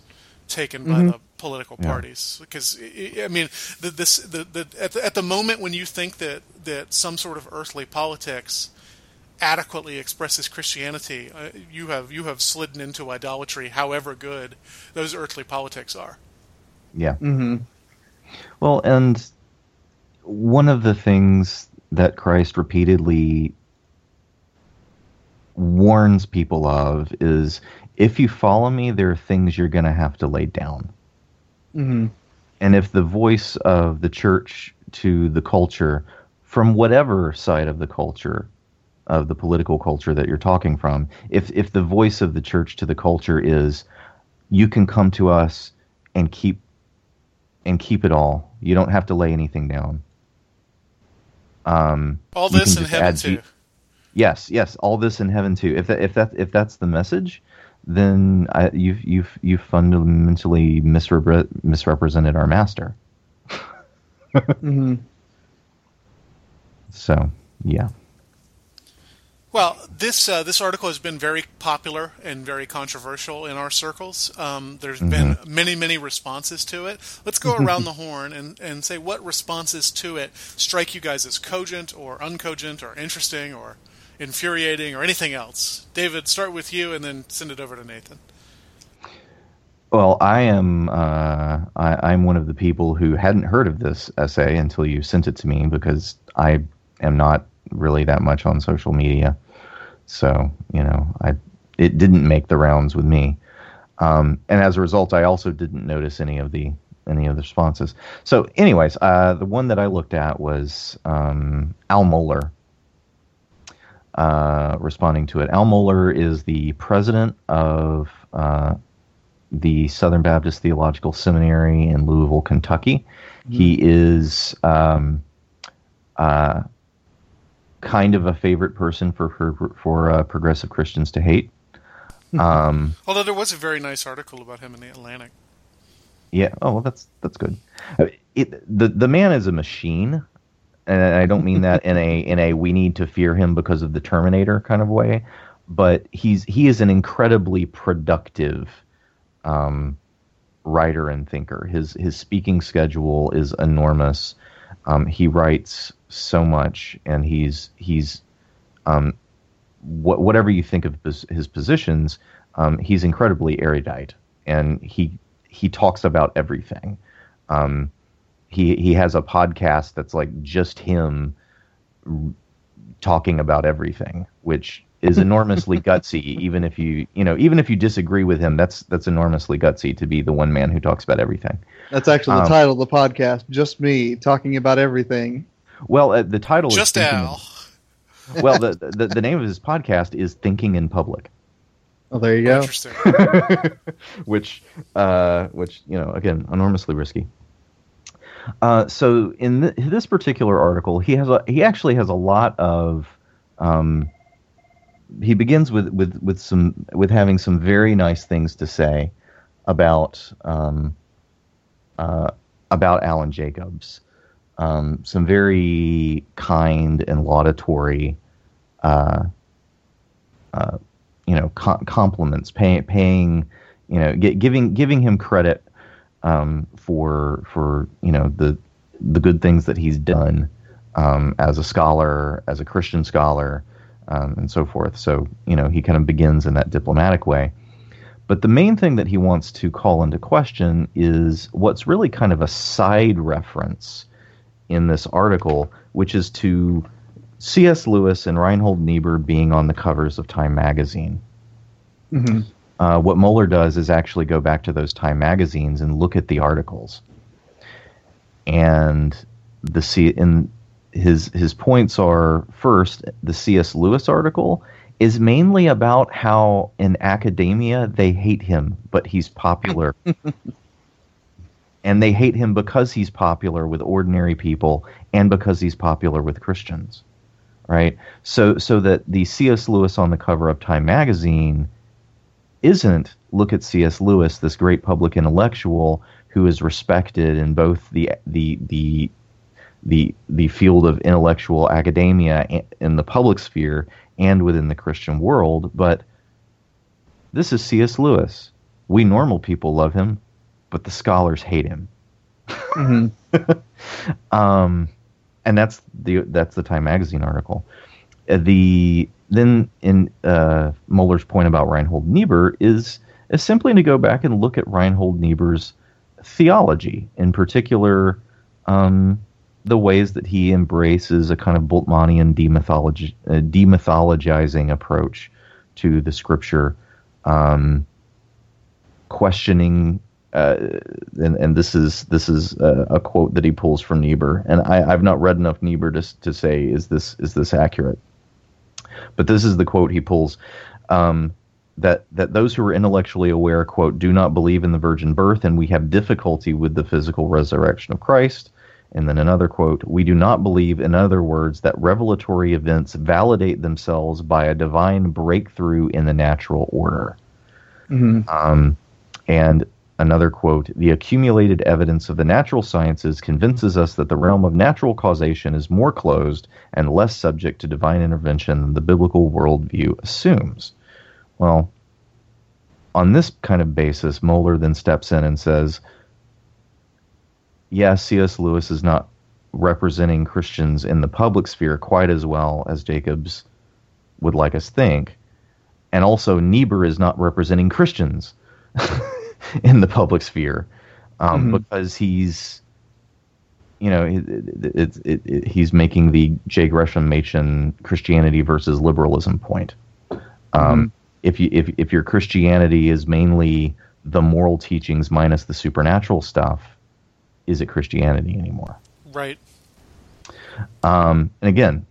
taken by the political Yeah. parties. Because I I mean, the, this the, the at the, at the moment when you think that that some sort of earthly politics adequately expresses Christianity, uh, you have you have slidden into idolatry. However good those earthly politics are. Yeah. mm-hmm. Well, and one of the things that Christ repeatedly warns people of is if you follow me, there are things you're going to have to lay down. hmm And if the voice of the church to the culture, from whatever side of the culture, of the political culture that you're talking from, if if the voice of the church to the culture is, you can come to us and keep and keep it all. You don't have to lay anything down. Um, All this in heaven too. Yes, yes, all this in heaven too. If that if that if that's the message, then I, you've you've you've fundamentally misrepre- misrepresented our master. hmm So yeah, Well, this uh, this article has been very popular and very controversial in our circles. Um, there's been many many responses to it. Let's go around the horn and, and say what responses to it strike you guys as cogent or uncogent or interesting or infuriating or anything else. David, start with you and then send it over to Nathan. Well, I am uh, I, I'm one of the people who hadn't heard of this essay until you sent it to me because I am not really that much on social media, so you know I it didn't make the rounds with me, um, and as a result, I also didn't notice any of the any of the responses. So, anyways, uh, the one that I looked at was um, Al Mohler. Uh, responding to it, Al Mohler is the president of uh, the Southern Baptist Theological Seminary in Louisville, Kentucky. He is um, uh, kind of a favorite person for for, for uh, progressive Christians to hate. Um, Although there was a very nice article about him in the Atlantic. yeah. Oh, well, that's that's good. Uh, It, the the man is a machine, and I don't mean that in a in a we need to fear him because of the Terminator kind of way, but he's he is an incredibly productive um, writer and thinker. His his speaking schedule is enormous. Um, he writes so much, and he's he's um, wh- whatever you think of his, positions, um, he's incredibly erudite, and he he talks about everything. Um, he he has a podcast that's like just him r- talking about everything, which is enormously gutsy. Even if you you know even if you disagree with him, that's that's enormously gutsy to be the one man who talks about everything. That's actually the Um, title of the podcast. Just me talking about everything. Well, uh, the title Just is Thinking- Al. Well, the, the the name of his podcast is Thinking in Public. Oh, there you go. Interesting. which uh, which you know again enormously risky. Uh, so in th- this particular article, he has a he actually has a lot of um, he begins with, with with some with having some very nice things to say about um, uh, about Alan Jacobs. Um, some very kind and laudatory uh, uh, you know com- compliments, paying paying you know gi- giving giving him credit um, for for you know the the good things that he's done um, as a scholar, as a Christian scholar, um, and so forth. So you know he kind of begins in that diplomatic way. But the main thing that he wants to call into question is what's really kind of a side reference in this article, which is to C.S. Lewis and Reinhold Niebuhr being on the covers of Time magazine. hmm Uh, what Mohler does is actually go back to those Time magazines and look at the articles. And the C in his his points are first the C.S. Lewis article is mainly about how in academia they hate him, but he's popular. and they hate him because he's popular with ordinary people and because he's popular with Christians. Right? So so that the C.S. Lewis on the cover of Time magazine isn't look at C.S. Lewis, this great public intellectual who is respected in both the the the the the field of intellectual academia in the public sphere and within the Christian world, but this is C.S. Lewis. We normal people love him, but the scholars hate him. hmm Um, and that's the that's the Time magazine article. Uh, The then in uh, Mohler's point about Reinhold Niebuhr is is simply to go back and look at Reinhold Niebuhr's theology, in particular, um, the ways that he embraces a kind of Bultmannian demythology, uh, demythologizing approach to the scripture, um, questioning uh, and, and this is this is uh, a quote that he pulls from Niebuhr, and I, I've not read enough Niebuhr to, to say is this is this accurate, but this is the quote he pulls um, that that those who are intellectually aware quote do not believe in the virgin birth, and we have difficulty with the physical resurrection of Christ. And then another quote: We do not believe, in other words, that revelatory events validate themselves by a divine breakthrough in the natural order. hmm Um, and another quote The accumulated evidence of the natural sciences convinces us that the realm of natural causation is more closed and less subject to divine intervention than the biblical worldview assumes. Well, on this kind of basis, Mohler then steps in and says, Yes, C.S. Lewis is not representing Christians in the public sphere quite as well as Jacobs would like us think. And also, Niebuhr is not representing Christians in the public sphere um, Mhm. because he's, you know, it, it, it, he's making the J. Gresham Machen Christianity versus liberalism point. Um, If you if if your Christianity is mainly the moral teachings minus the supernatural stuff, is it Christianity anymore? Right. Um, and again,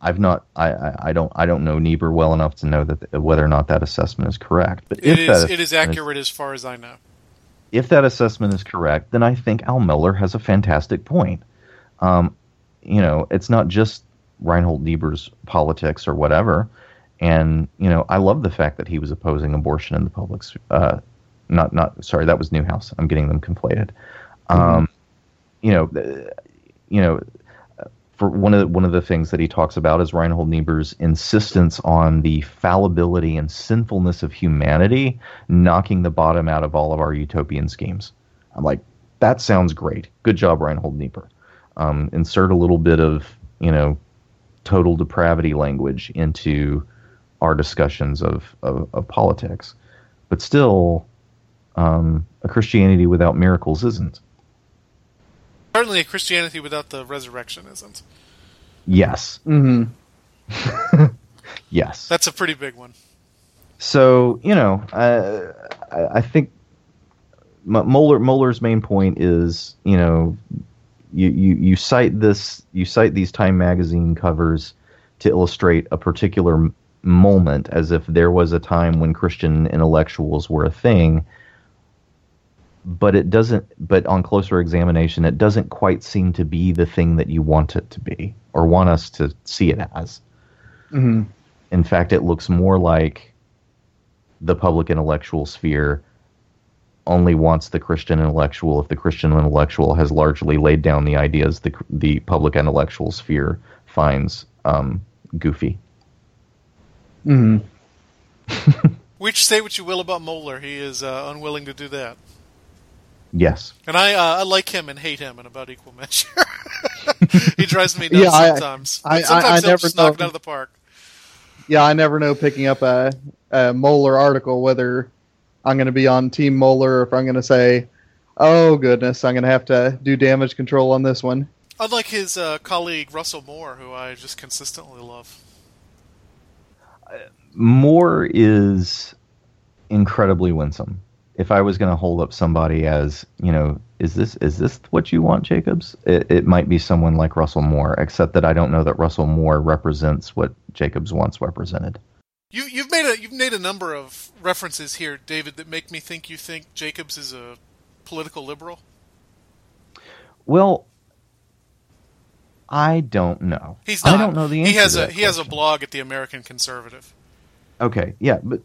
I've not, I, I, I don't, I don't know Niebuhr well enough to know that whether or not that assessment is correct. But It is. It is accurate as far as I know. if that assessment is correct, then I think Al Mohler has a fantastic point. Um, you know, it's not just Reinhold Niebuhr's politics or whatever. And you know, I love the fact that he was opposing abortion in the public. Uh, not not sorry, that was Neuhaus. I'm getting them conflated. Um, you know, you know, for one of the, one of the things that he talks about is Reinhold Niebuhr's insistence on the fallibility and sinfulness of humanity knocking the bottom out of all of our utopian schemes. I'm like, that sounds great. Good job, Reinhold Niebuhr. Um, insert a little bit of you know total depravity language into our discussions of of, of politics, but still, um, a Christianity without miracles isn't. Certainly, a Christianity without the resurrection isn't. Yes, hmm yes. That's a pretty big one. So you know, uh, I, I think M- Mohler Mohler's main point is you know, you, you you cite this you cite these Time magazine covers to illustrate a particular m- moment as if there was a time when Christian intellectuals were a thing. But it doesn't. But on closer examination, it doesn't quite seem to be the thing that you want it to be, or want us to see it as. hmm In fact, it looks more like the public intellectual sphere only wants the Christian intellectual if the Christian intellectual has largely laid down the ideas the the public intellectual sphere finds um, goofy. hmm Which say what you will about Mohler, he is uh, unwilling to do that. Yes, And I uh, I like him and hate him in about equal measure. he drives me nuts Yeah, I- sometimes. I- But sometimes I- I never just knock it out of the park. Yeah, I never know picking up a, a Mohler article whether I'm going to be on Team Mohler or if I'm going to say, "Oh goodness, I'm going to have to do damage control on this one." Unlike his uh, colleague Russell Moore, who I just consistently love. Moore is incredibly winsome. If I was going to hold up somebody as you know, is this is this what you want, Jacobs? It, it might be someone like Russell Moore, except that I don't know that Russell Moore represents what Jacobs wants represented. You, you've made a you've made a number of references here, David, that make me think you think Jacobs is a political liberal. Well, I don't know. He's not. I don't know the answer. He has a he has a blog at the American Conservative. Okay, yeah, but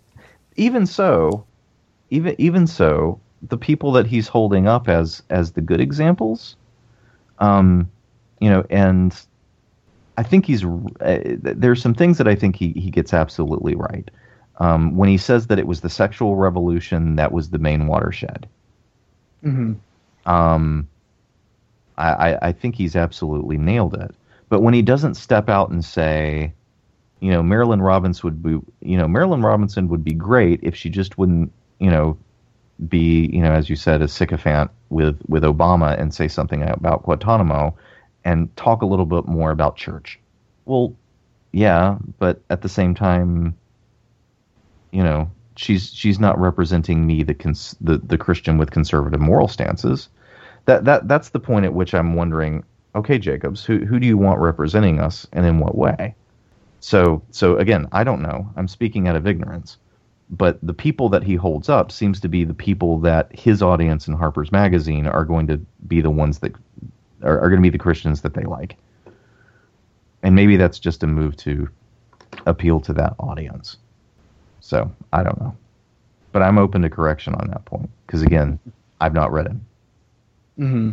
even so, even even so, the people that he's holding up as as the good examples, um, you know, and I think he's uh, there's some things that I think he he gets absolutely right. Um, when he says that it was the sexual revolution that was the main watershed, hmm um, I, I, I think he's absolutely nailed it. But when he doesn't step out and say, you know, Marilyn Robbins would be, you know, Marilynne Robinson would be great if she just wouldn't, you know, be, you know, as you said, a sycophant with with Obama and say something about Guantanamo, and talk a little bit more about church. Well, yeah, but at the same time, you know, she's she's not representing me, the cons- the the Christian with conservative moral stances. That that that's the point at which I'm wondering. Okay, Jacobs, who who do you want representing us, and in what way? So so again, I don't know. I'm speaking out of ignorance. But the people that he holds up seems to be the people that his audience in Harper's Magazine are going to be the ones that are, are going to be the Christians that they like. And maybe that's just a move to appeal to that audience. So I don't know, but I'm open to correction on that point because again, I've not read him. hmm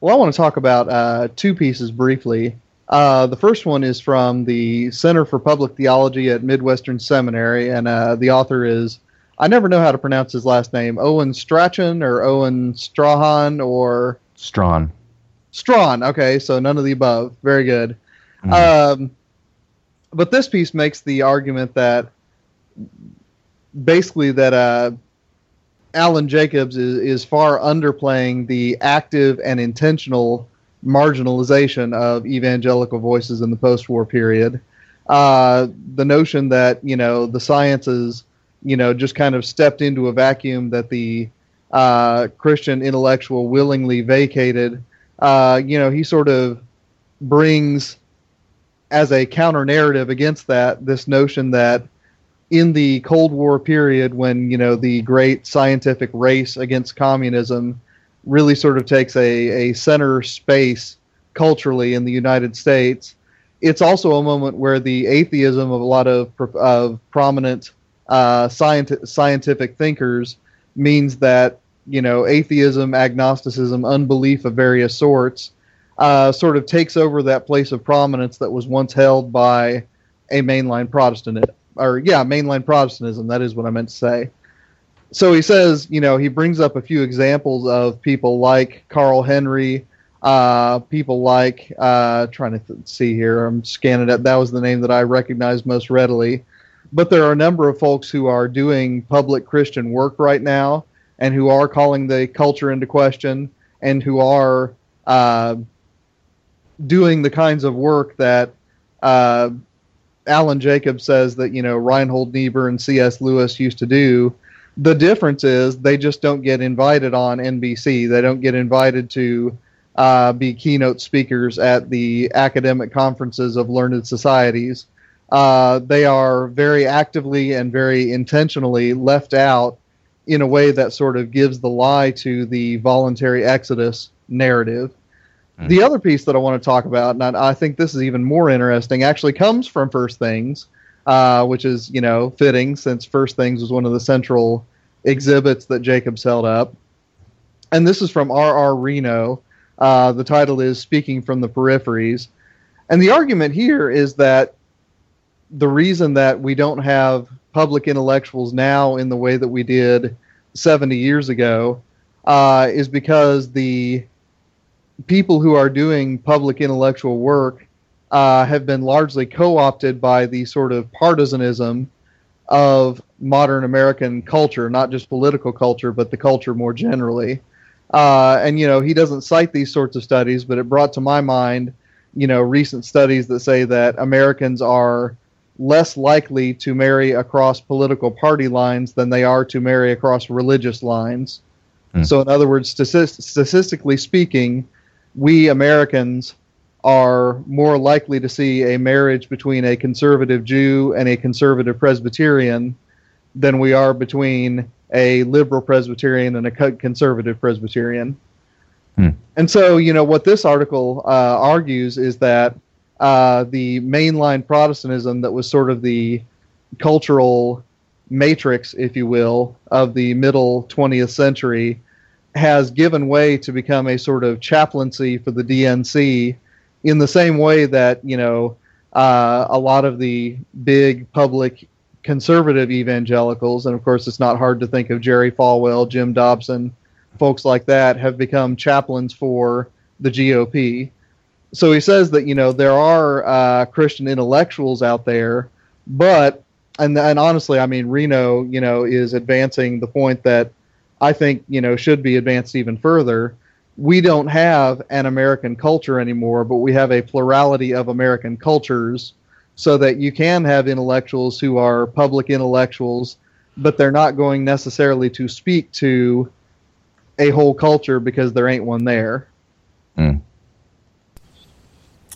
Well, I want to talk about uh, two pieces briefly. Uh, the first one is from the Center for Public Theology at Midwestern Seminary, and uh, the author is I never know how to pronounce his last name Owen Strachan or Owen Strahan or Strawn. Strawn. Okay, so none of the above. Very good. Mhm. Um, but this piece makes the argument that basically that uh, Alan Jacobs is, is far underplaying the active and intentional marginalization of evangelical voices in the post-war period. Uh, the notion that you know the sciences, you know, just kind of stepped into a vacuum that the uh, Christian intellectual willingly vacated. Uh, you know, he sort of brings as a counter narrative against that this notion that in the Cold War period, when you know the great scientific race against communism really sort of takes a, a center space culturally in the United States, it's also a moment where the atheism of a lot of of prominent uh, scient- scientific thinkers means that you know atheism, agnosticism, unbelief of various sorts uh, sort of takes over that place of prominence that was once held by a mainline Protestant or yeah, mainline Protestantism. That is what I meant to say. So he says, you know, he brings up a few examples of people like Carl Henry, uh, people like uh, trying to th- see here. I'm scanning it. That was the name that I recognized most readily. But there are a number of folks who are doing public Christian work right now, and who are calling the culture into question, and who are uh, doing the kinds of work that uh, Alan Jacobs says that you know Reinhold Niebuhr and C.S. Lewis used to do. The difference is they just don't get invited on NBC. They don't get invited to uh, be keynote speakers at the academic conferences of learned societies. Uh, they are very actively and very intentionally left out in a way that sort of gives the lie to the voluntary exodus narrative. The other piece that I want to talk about, and I, I think this is even more interesting, actually comes from First Things, uh, which is you know fitting since First Things was one of the central exhibits that Jacobs held up. And this is from R.R. Reno. Uh, the title is "Speaking from the Peripheries," and the argument here is that the reason that we don't have public intellectuals now in the way that we did 70 years ago uh, is because the people who are doing public intellectual work uh, have been largely co-opted by the sort of partisanism of modern American culture, not just political culture, but the culture more generally. Uh, and you know, he doesn't cite these sorts of studies, but it brought to my mind, you know, recent studies that say that Americans are less likely to marry across political party lines than they are to marry across religious lines. So, in other words, statist- statistically speaking, we Americans are more likely to see a marriage between a conservative Jew and a conservative Presbyterian than we are between a liberal Presbyterian and a conservative Presbyterian. Hmm. And so, you know, what this article uh, argues is that uh, the mainline Protestantism that was sort of the cultural matrix, if you will, of the middle 20th century has given way to become a sort of chaplaincy for the DNC in the same way that, you know, uh, a lot of the big public conservative evangelicals, and of course it's not hard to think of Jerry Falwell, Jim Dobson, folks like that, have become chaplains for the GOP. So he says that, you know, there are uh, Christian intellectuals out there, but, and, and honestly, I mean, Reno, you know, is advancing the point that I think you know should be advanced even further. We don't have an American culture anymore, but we have a plurality of American cultures, so that you can have intellectuals who are public intellectuals, but they're not going necessarily to speak to a whole culture because there ain't one there. Mm.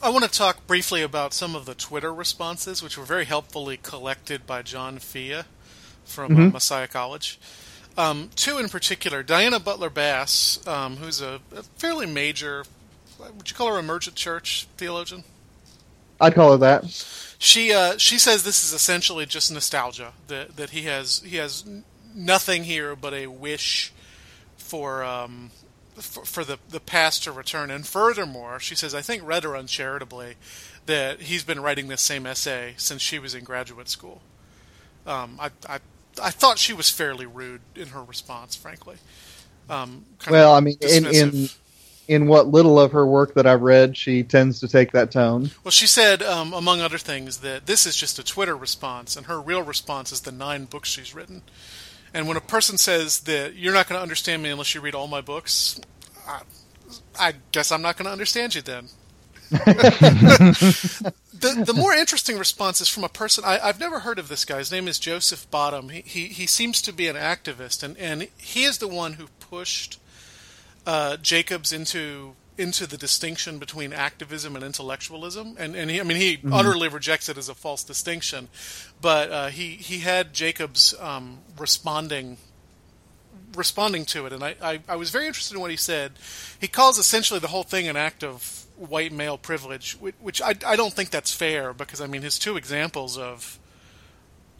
I want to talk briefly about some of the Twitter responses, which were very helpfully collected by John Fea from uh, Mhm. Messiah College. Um, two in particular, Diana Butler Bass, um, who's a, a fairly major, would you call her emergent church theologian? I'd call her that. She uh, she says this is essentially just nostalgia that that he has he has nothing here but a wish for um for, for the the past to return. And furthermore, she says I think rather uncharitably that he's been writing this same essay since she was in graduate school. Um, I I I thought she was fairly rude in her response, frankly. Um, kind Well, of I mean, in in in what little of her work that I've read, she tends to take that tone. Well, she said, um, among other things, that this is just a Twitter response, and her real response is the nine books she's written. And when a person says that you're not going to understand me unless you read all my books, I, I guess I'm not going to understand you then. The the more interesting response is from a person I, I've never heard of this guy. His name is Joseph Bottom. He he, he seems to be an activist, and, and he is the one who pushed uh, Jacobs into into the distinction between activism and intellectualism. And and he, I mean he utterly rejects it as a false distinction, but uh, he he had Jacobs um, responding responding to it, and I, I, I was very interested in what he said. He calls essentially the whole thing an act of white male privilege, which, which I, I don't think that's fair because I mean his two examples of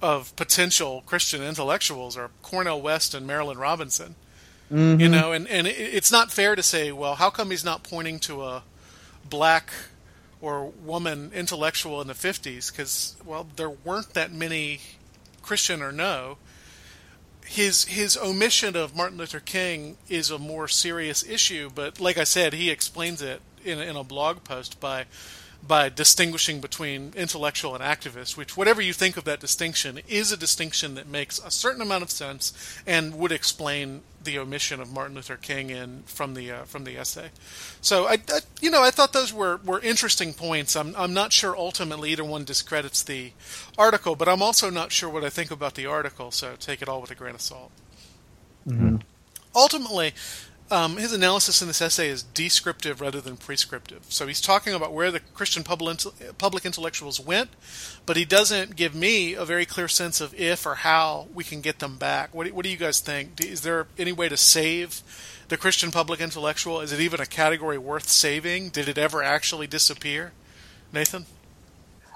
of potential Christian intellectuals are Cornel West and Marilynne Robinson. Mm-hmm. You know, and and it's not fair to say, well, how come he's not pointing to a black or woman intellectual in the 50s because well there weren't that many christian or no. His his omission of martin luther king is a more serious issue but like i said he explains it in, in a blog post by by distinguishing between intellectual and activist which whatever you think of that distinction is a distinction that makes a certain amount of sense and would explain the omission of Martin Luther King in from the uh, from the essay. So I, I, you know I thought those were, were interesting points. I'm I'm not sure ultimately either one discredits the article, but I'm also not sure what I think about the article. So take it all with a grain of salt. Ultimately, um, his analysis in this essay is descriptive rather than prescriptive. So he's talking about where the Christian public, intellectuals went, but he doesn't give me a very clear sense of if or how we can get them back. What do, what do you guys think? Is there any way to save the Christian public intellectual? Is it even a category worth saving? Did it ever actually disappear? Nathan?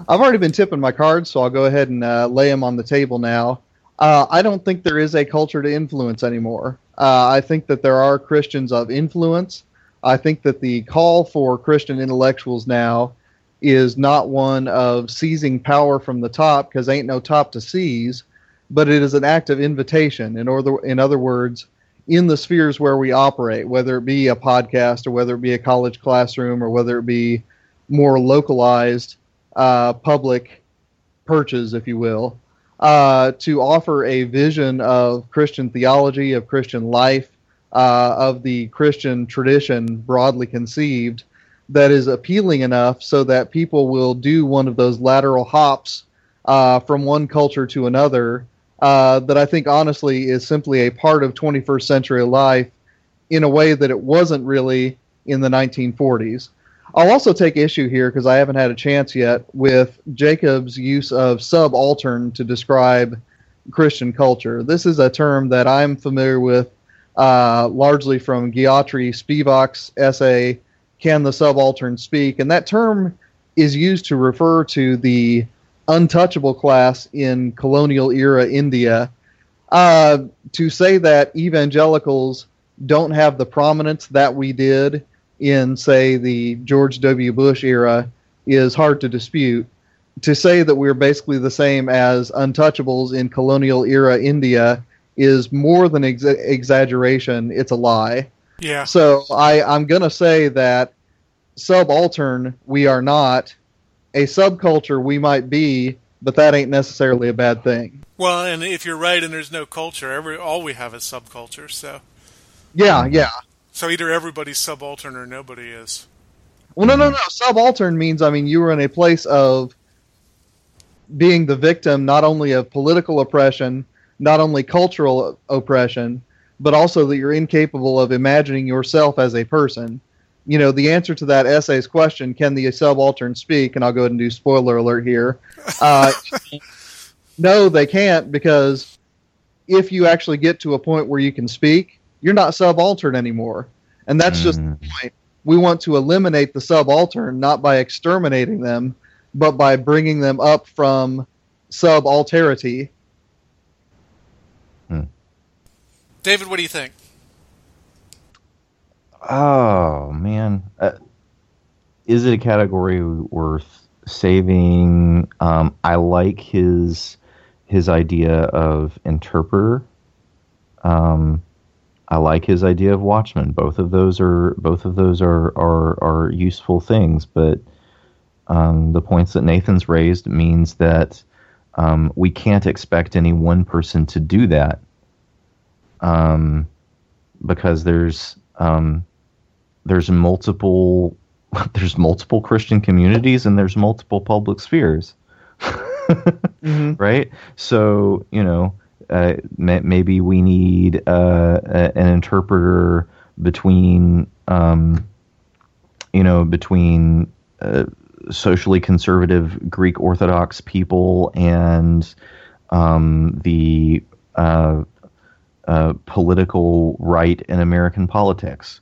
I've already been tipping my cards, so I'll go ahead and uh, lay them on the table now. Uh, I don't think there is a culture to influence anymore. Uh, I think that there are Christians of influence. I think that the call for Christian intellectuals now is not one of seizing power from the top, because ain't no top to seize, but it is an act of invitation. In other, in other words, in the spheres where we operate, whether it be a podcast or whether it be a college classroom or whether it be more localized uh, public perches, if you will, uh, to offer a vision of Christian theology, of Christian life, uh, of the Christian tradition broadly conceived that is appealing enough so that people will do one of those lateral hops uh, from one culture to another uh, that I think honestly is simply a part of 21st century life in a way that it wasn't really in the 1940s. I'll also take issue here because I haven't had a chance yet with Jacob's use of subaltern to describe Christian culture. This is a term that I'm familiar with uh, largely from Gayatri Spivak's essay, Can the Subaltern Speak? And that term is used to refer to the untouchable class in colonial era India. Uh, to say that evangelicals don't have the prominence that we did in, say, the George W. Bush era is hard to dispute. To say that we're basically the same as untouchables in colonial era India is more than ex- exaggeration. It's a lie. Yeah. So I, I'm going to say that subaltern we are not. A subculture we might be, but that ain't necessarily a bad thing. Well, and if you're right, and there's no culture, every all we have is subculture. So, Yeah, yeah. So either everybody's subaltern or nobody is. Well, no, no, no. Subaltern means, I mean, you were in a place of being the victim not only of political oppression, not only cultural oppression, but also that you're incapable of imagining yourself as a person. You know, the answer to that essay's question, can the subaltern speak? And I'll go ahead and do spoiler alert here. Uh, no, they can't because if you actually get to a point where you can speak, you're not subaltern anymore. And that's just the point. We want to eliminate the subaltern not by exterminating them, but by bringing them up from subalterity. David, what do you think? Oh man, uh, is it a category worth saving? Um, I like his his idea of interpreter. Um, I like his idea of Watchmen. Both of those are both of those are are, are useful things, but um, the points that Nathan's raised means that um, we can't expect any one person to do that um, because there's um, there's multiple there's multiple Christian communities and there's multiple public spheres, right? So you know uh, maybe we need uh, a, an interpreter between um, you know between uh, socially conservative Greek Orthodox people and um, the uh, uh, political right in American politics.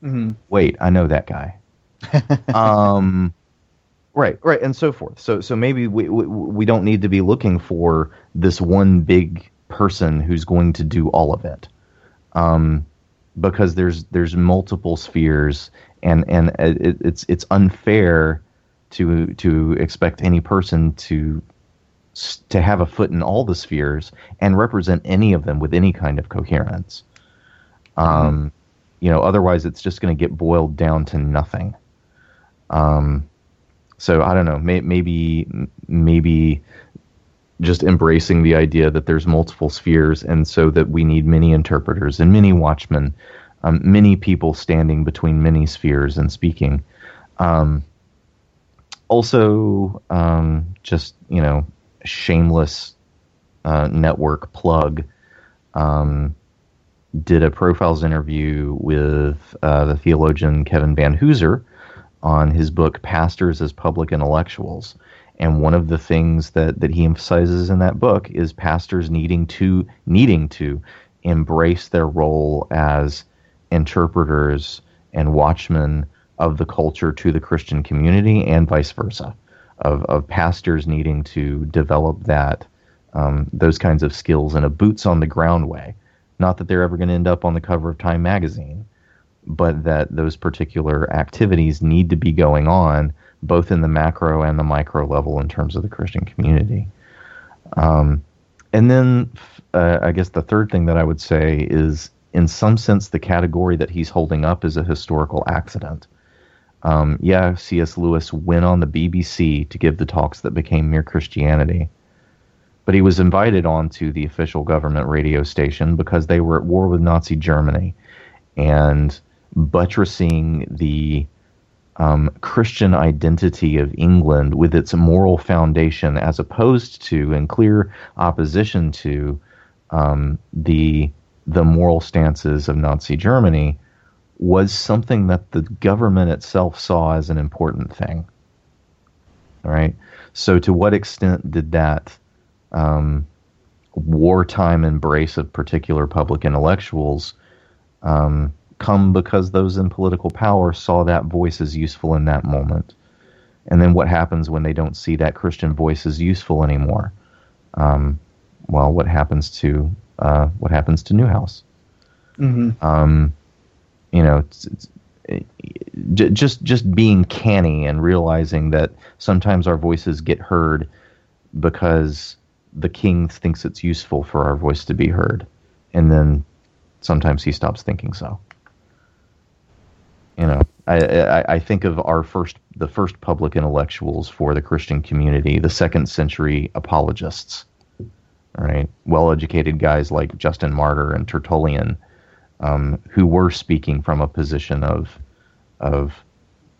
hmm Wait, I know that guy. um, right, right, and so forth. So, so maybe we, we we don't need to be looking for this one big person who's going to do all of it, um, because there's there's multiple spheres, and and it, it's it's unfair to to expect any person to to have a foot in all the spheres and represent any of them with any kind of coherence. Um, you know, otherwise it's just going to get boiled down to nothing. Um, so I don't know. May, maybe maybe just embracing the idea that there's multiple spheres, and so that we need many interpreters and many watchmen, um, many people standing between many spheres and speaking. Um, also, um, just you know, shameless uh, network plug. Um, did a profiles interview with uh, the theologian Kevin Vanhoozer on his book Pastors as Public Intellectuals. And one of the things that, that he emphasizes in that book is pastors needing to needing to embrace their role as interpreters and watchmen of the culture to the Christian community and vice versa. Of, of pastors needing to develop that um, those kinds of skills in a boots on the ground way. Not that they're ever going to end up on the cover of Time magazine, but that those particular activities need to be going on both in the macro and the micro level in terms of the Christian community. Um, and then uh, I guess the third thing that I would say is, in some sense, the category that he's holding up is a historical accident. Um, yeah, C.S. Lewis went on the BBC to give the talks that became Mere Christianity but he was invited onto the official government radio station because they were at war with Nazi Germany and buttressing the um, Christian identity of England with its moral foundation, as opposed to, in clear opposition to, um, the the moral stances of Nazi Germany, was something that the government itself saw as an important thing. All right. So, to what extent did that um, wartime embrace of particular public intellectuals um, come because those in political power saw that voice as useful in that moment. And then what happens when they don't see that Christian voice as useful anymore? Um, well, what happens to uh, what happens to Neuhaus? hmm Um, you know, it's, it's, it, just just being canny and realizing that sometimes our voices get heard because the king thinks it's useful for our voice to be heard, and then sometimes he stops thinking so. You know, I, I, I think of our first, the first public intellectuals for the Christian community, the second century apologists, right? Well-educated guys like Justin Martyr and Tertullian, um, who were speaking from a position of, of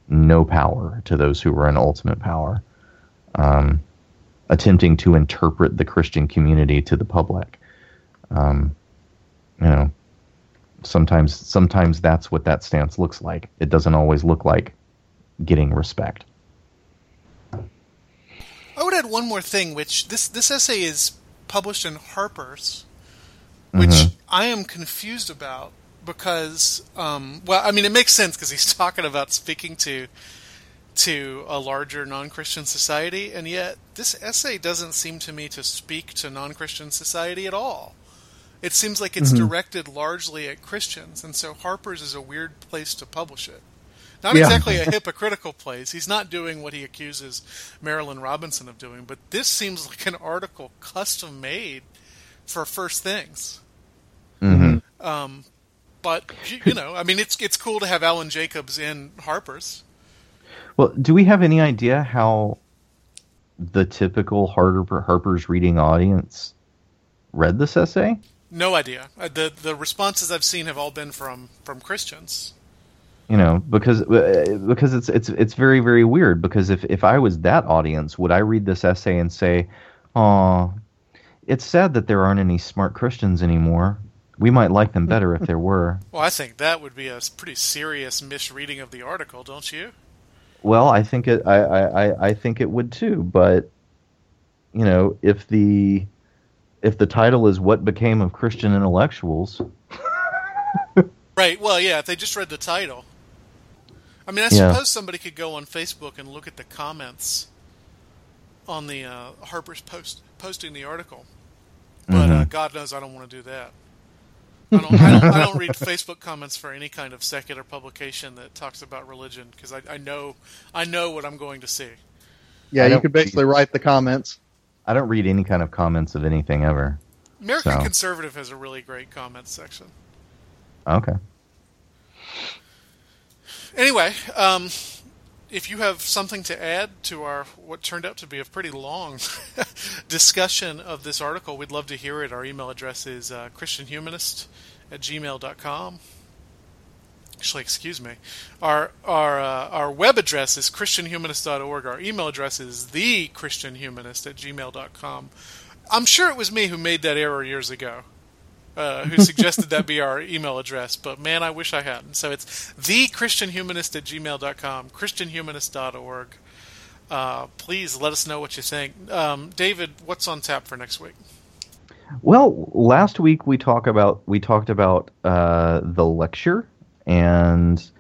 no power to those who were in ultimate power. Um, attempting to interpret the Christian community to the public. Um, you know, sometimes sometimes that's what that stance looks like. It doesn't always look like getting respect. I would add one more thing, which this this essay is published in Harper's, which Mhm. I am confused about because, um, well, I mean, it makes sense because he's talking about speaking to to a larger non-Christian society, and yet this essay doesn't seem to me to speak to non-Christian society at all. It seems like it's directed largely at Christians, and so Harper's is a weird place to publish it. Not Yeah. exactly a hypocritical place. He's not doing what he accuses Marilynne Robinson of doing, but this seems like an article custom made for First Things. Mm-hmm. Um, but you- you know, I mean, it's it's cool to have Alan Jacobs in Harper's. Well, do we have any idea how the typical Harper, Harper's reading audience read this essay? No idea. Uh, the The responses I've seen have all been from from Christians. you know because uh, because it's it's it's very very weird because if if I was that audience would I read this essay and say oh it's sad that there aren't any smart Christians anymore we might like them better if there were Well, I think that would be a pretty serious misreading of the article, don't you? well I think it I I I- I think it would too but you know if the if the title is what became of Christian intellectuals Right. Well, yeah. If they just read the title, I mean, I Yeah. suppose somebody could go on Facebook and look at the comments on the uh, Harper's post posting the article, but uh, Mhm. God knows I don't want to do that. I don't, I, don't, I don't read Facebook comments for any kind of secular publication that talks about religion because I, I know I know what I'm going to see. Yeah, you don't- could basically write the comments. I don't read any kind of comments of anything ever. American So- Conservative has a really great comments section. Okay. Anyway, um, if you have something to add to our what turned out to be a pretty long discussion of this article, we'd love to hear it. Our email address is uh, christianhumanist at gmail.com. Actually, excuse me. Our our uh, our web address is christianhumanist.org. Our email address is thechristianhumanist at gmail.com. I'm sure it was me who made that error years ago uh, who suggested that be our email address, but man, I wish I hadn't. So it's thechristianhumanist at gmail.com, christianhumanist.org. Uh, please let us know what you think. Um, David, what's on tap for next week? Well, last week we talk about we talked about uh, the lecture, and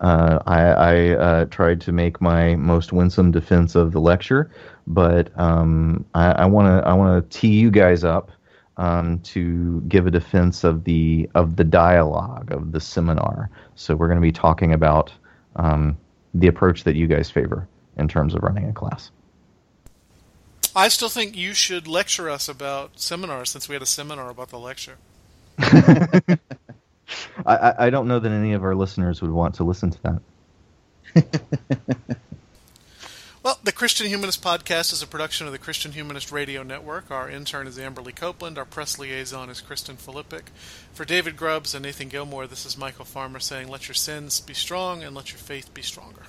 uh, I, I uh, tried to make my most winsome defense of the lecture, but um, I want to I want to tee you guys up um, to give a defense of the of the dialogue of the seminar. So we're going to be talking about um, the approach that you guys favor in terms of running a class. I still think you should lecture us about seminars since we had a seminar about the lecture. I, I, don't know that any of our listeners would want to listen to that. Well, the Christian Humanist Podcast is a production of the Christian Humanist Radio Network. Our intern is Amberly Copeland. Our press liaison is Kristen Filippic. For David Grubbs and Nathan Gilmour, this is Michial Farmer saying, Let your sins be strong and let your faith be stronger.